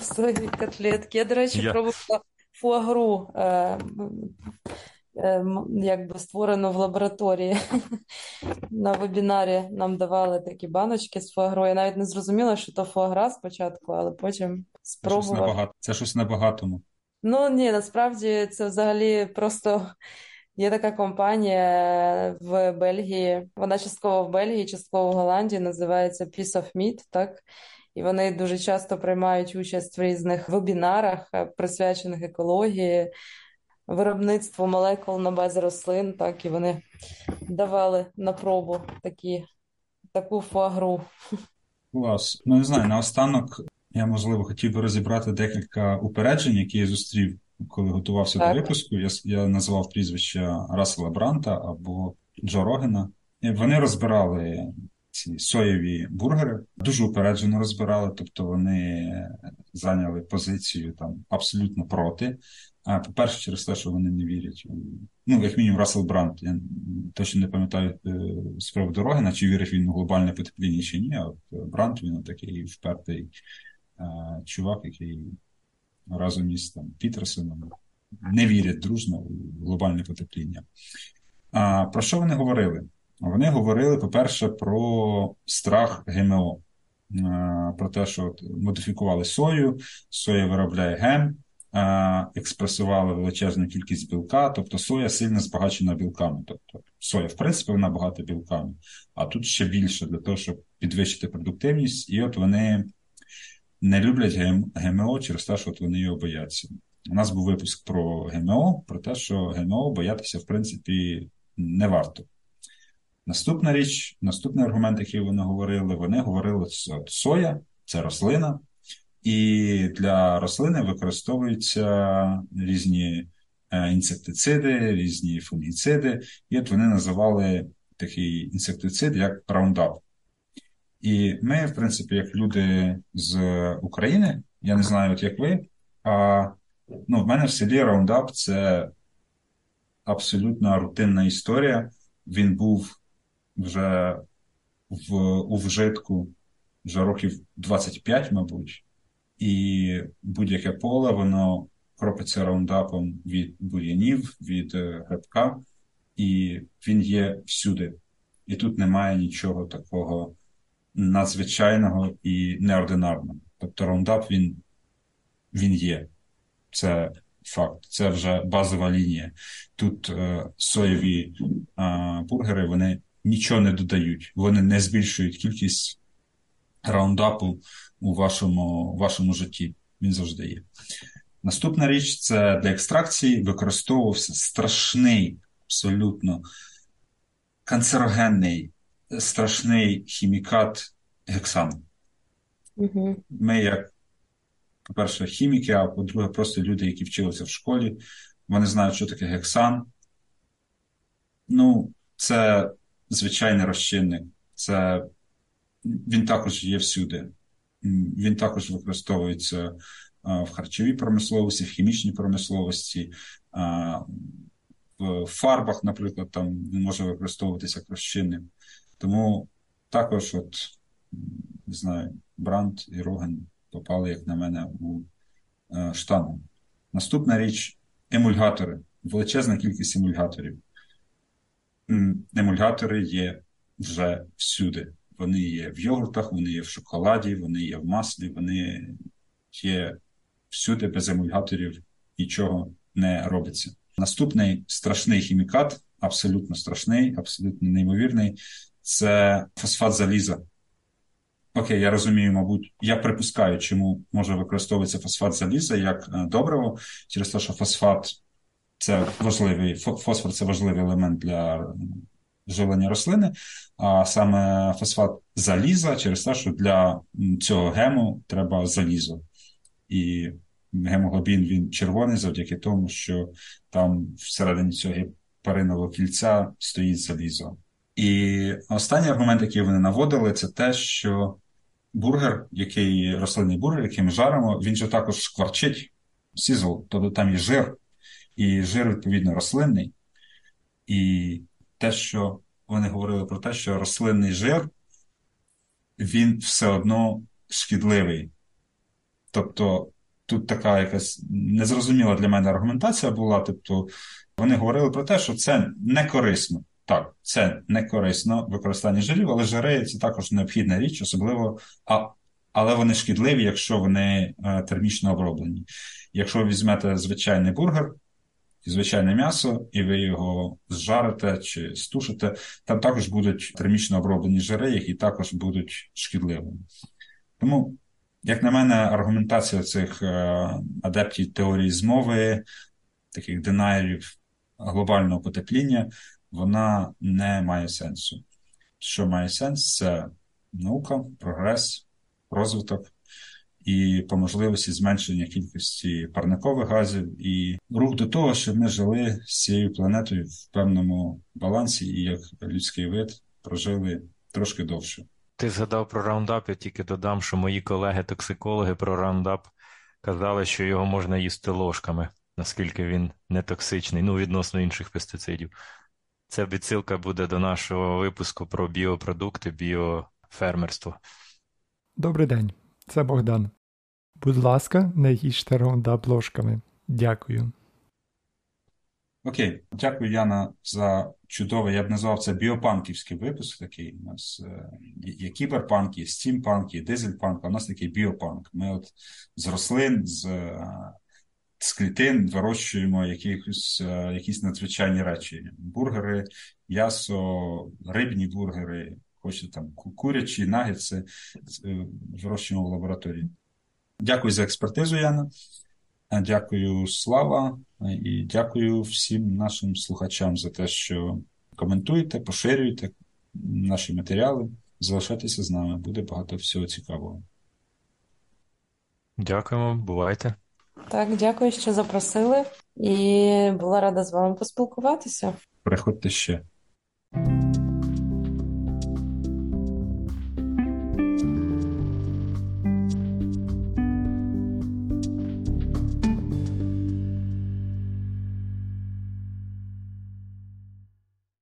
Соєві котлетки. Я, до речі, я... пробувала фуагру е, якби створено в лабораторії. На вебінарі нам давали такі баночки з фуагру. Я навіть не зрозуміла, що то фуагра спочатку, але потім спробувала. Це щось на багатому. Ну ні, насправді це взагалі просто. Є така компанія в Бельгії, вона частково в Бельгії, частково в Голландії, називається Piece of Meat, так? і вони дуже часто приймають участь в різних вебінарах, е, присвячених екології, виробництву молекул на базі рослин. Так і вони давали на пробу такі, таку фуагру. Клас. Ну не знаю, наостанок я можливо хотів би розібрати декілька упереджень, які я зустрів коли готувався Так. до випуску, я, я називав прізвище Рассела Бранта або Джо Рогена. І вони розбирали ці соєві бургери, дуже упереджено розбирали, тобто вони зайняли позицію там абсолютно проти. А по-перше, через те, що вони не вірять ну, як мінімум, Рассел Брант. Я точно не пам'ятаю е, з приводу Рогена, чи вірив він у глобальне потепління, чи ні. А от е, Брант він такий впертий е, чувак, який разом із там Пітерсоном не вірять дружно у глобальне потепління. А про що вони говорили? Вони говорили, по-перше, про страх ГМО, Е, про те, що от модифікували сою, соя виробляє гем, е, експресували величезну кількість білка, тобто соя сильно збагачена білками. Тобто соя, в принципі, вона багата білками, а тут ще більше для того, щоб підвищити продуктивність, і от вони не люблять ГМО через те, що от вони його бояться. У нас був випуск про ГМО, про те, що ГМО боятися, в принципі, не варто. Наступна річ, наступний аргумент, який вони говорили, вони говорили, що соя це рослина, і для рослини використовуються різні е, інсектициди, різні фунгіциди, і от вони називали такий інсектицид як Roundup. І ми, в принципі, як люди з України, я не знаю, от як ви, а ну, в мене в селі Roundup це абсолютно рутинна історія. Він був вже в, у вжитку вже років 25, мабуть, і будь-яке поле воно кропиться раундапом від бур'янів, від е, грибка, і він є всюди. І тут немає нічого такого надзвичайного і неординарного. Тобто раундап він, він є. Це факт, це вже базова лінія. Тут е, соєві е, бургери вони нічого не додають, вони не збільшують кількість раундапу у вашому, вашому житті. Він завжди є. Наступна річ це для екстракції використовувався страшний, абсолютно канцерогенний, страшний хімікат гексан. Угу. Ми, як, по-перше, хіміки, а по-друге, просто люди, які вчилися в школі, вони знають, що таке гексан. Ну, це звичайний розчинник. Це він також є всюди. Він також використовується в харчовій промисловості, в хімічній промисловості, в фарбах, наприклад, там він може використовуватися як розчинник. Тому також, от, не знаю, Бранд і Роген попали, як на мене, у е, штангу. Наступна річ емульгатори. Величезна кількість емульгаторів. Емульгатори є вже всюди. Вони є в йогуртах, вони є в шоколаді, вони є в маслі, вони є всюди без емульгаторів нічого не робиться. Наступний страшний хімікат, абсолютно страшний, абсолютно неймовірний, це фосфат заліза. Окей, я розумію, мабуть, я припускаю, чому може використовуватися фосфат заліза як е, добриво, через те, що фосфат це важливий, фо- фосфор це важливий елемент для живлення рослини, а саме фосфат заліза через те, що для цього гему треба залізо. І гемоглобін він червоний завдяки тому, що там всередині цього гепаринового кільця стоїть залізо. І останній аргумент, який вони наводили, це те, що бургер, який рослинний бургер, який ми жаримо, він же також шкварчить сізл, тобто там є жир, і жир, відповідно, рослинний. І те, що вони говорили про те, що рослинний жир, він все одно шкідливий. Тобто тут така якась незрозуміла для мене аргументація була. Тобто вони говорили про те, що це не корисно. Так, це не корисно використання жирів, але жири це також необхідна річ, особливо, а, але вони шкідливі, якщо вони е, термічно оброблені. Якщо ви візьмете звичайний бургер і звичайне м'ясо, і ви його зжарите чи стушите, там також будуть термічно оброблені жири, які також будуть шкідливими. Тому, як на мене, аргументація цих е, адептів теорії змови, таких денаєрів глобального потепління, вона не має сенсу. Що має сенс, це наука, прогрес, розвиток. І по можливості зменшення кількості парникових газів, і рух до того, щоб ми жили з цією планетою в певному балансі, і як людський вид прожили трошки довше. Ти згадав про раундап, я тільки додам, що мої колеги-токсикологи про раундап казали, що його можна їсти ложками, наскільки він не токсичний, ну, відносно інших пестицидів. Це відсилка буде до нашого випуску про біопродукти, біофермерство. Добрий день, це Богдан. Будь ласка, не їжте раундап ложками. Дякую. Окей, дякую, Яна, за чудовий, я б назвав це біопанківський випуск такий. У нас е, є кіберпанк, є стімпанк, є дизельпанк, а у нас такий біопанк. Ми от з рослин, з, е, з клітин вирощуємо якісь, е, якісь надзвичайні речі: бургери, м'ясо, рибні бургери, хочете там курячі, нагетси, е, вирощуємо в лабораторії. Дякую за експертизу, Яна. Е, Дякую, Слава, е, і дякую всім нашим слухачам за те, що коментуєте, поширюєте наші матеріали. Залишайтеся з нами, буде багато всього цікавого. Дякуємо, бувайте. Так, дякую, що запросили, і була рада з вами поспілкуватися. Приходьте ще.